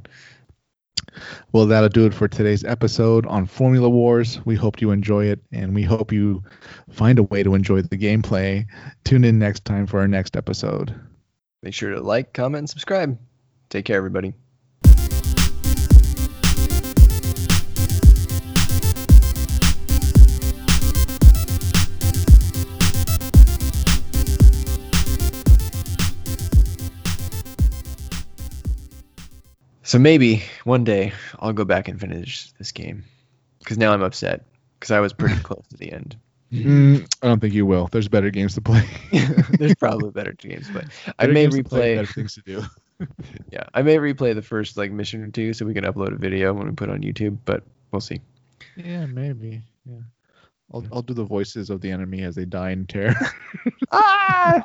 Speaker 2: Well, that'll do it for today's episode on Formula Wars. We hope you enjoy it, and we hope you find a way to enjoy the gameplay. Tune in next time for our next episode.
Speaker 1: Make sure to like, comment, and subscribe. Take care, everybody. So maybe one day I'll go back and finish this game. Because now I'm upset. Because I was pretty close to the end.
Speaker 2: Mm, I don't think you will. There's better games to play.
Speaker 1: There's probably better games, but I may
Speaker 2: games to play,
Speaker 1: replay.
Speaker 2: better things to do.
Speaker 1: Yeah, I may replay the first like mission or two so we can upload a video when we put it on YouTube, but we'll see.
Speaker 2: Yeah, maybe. Yeah. I'll I'll do the voices of the enemy as they die in terror.
Speaker 1: ah!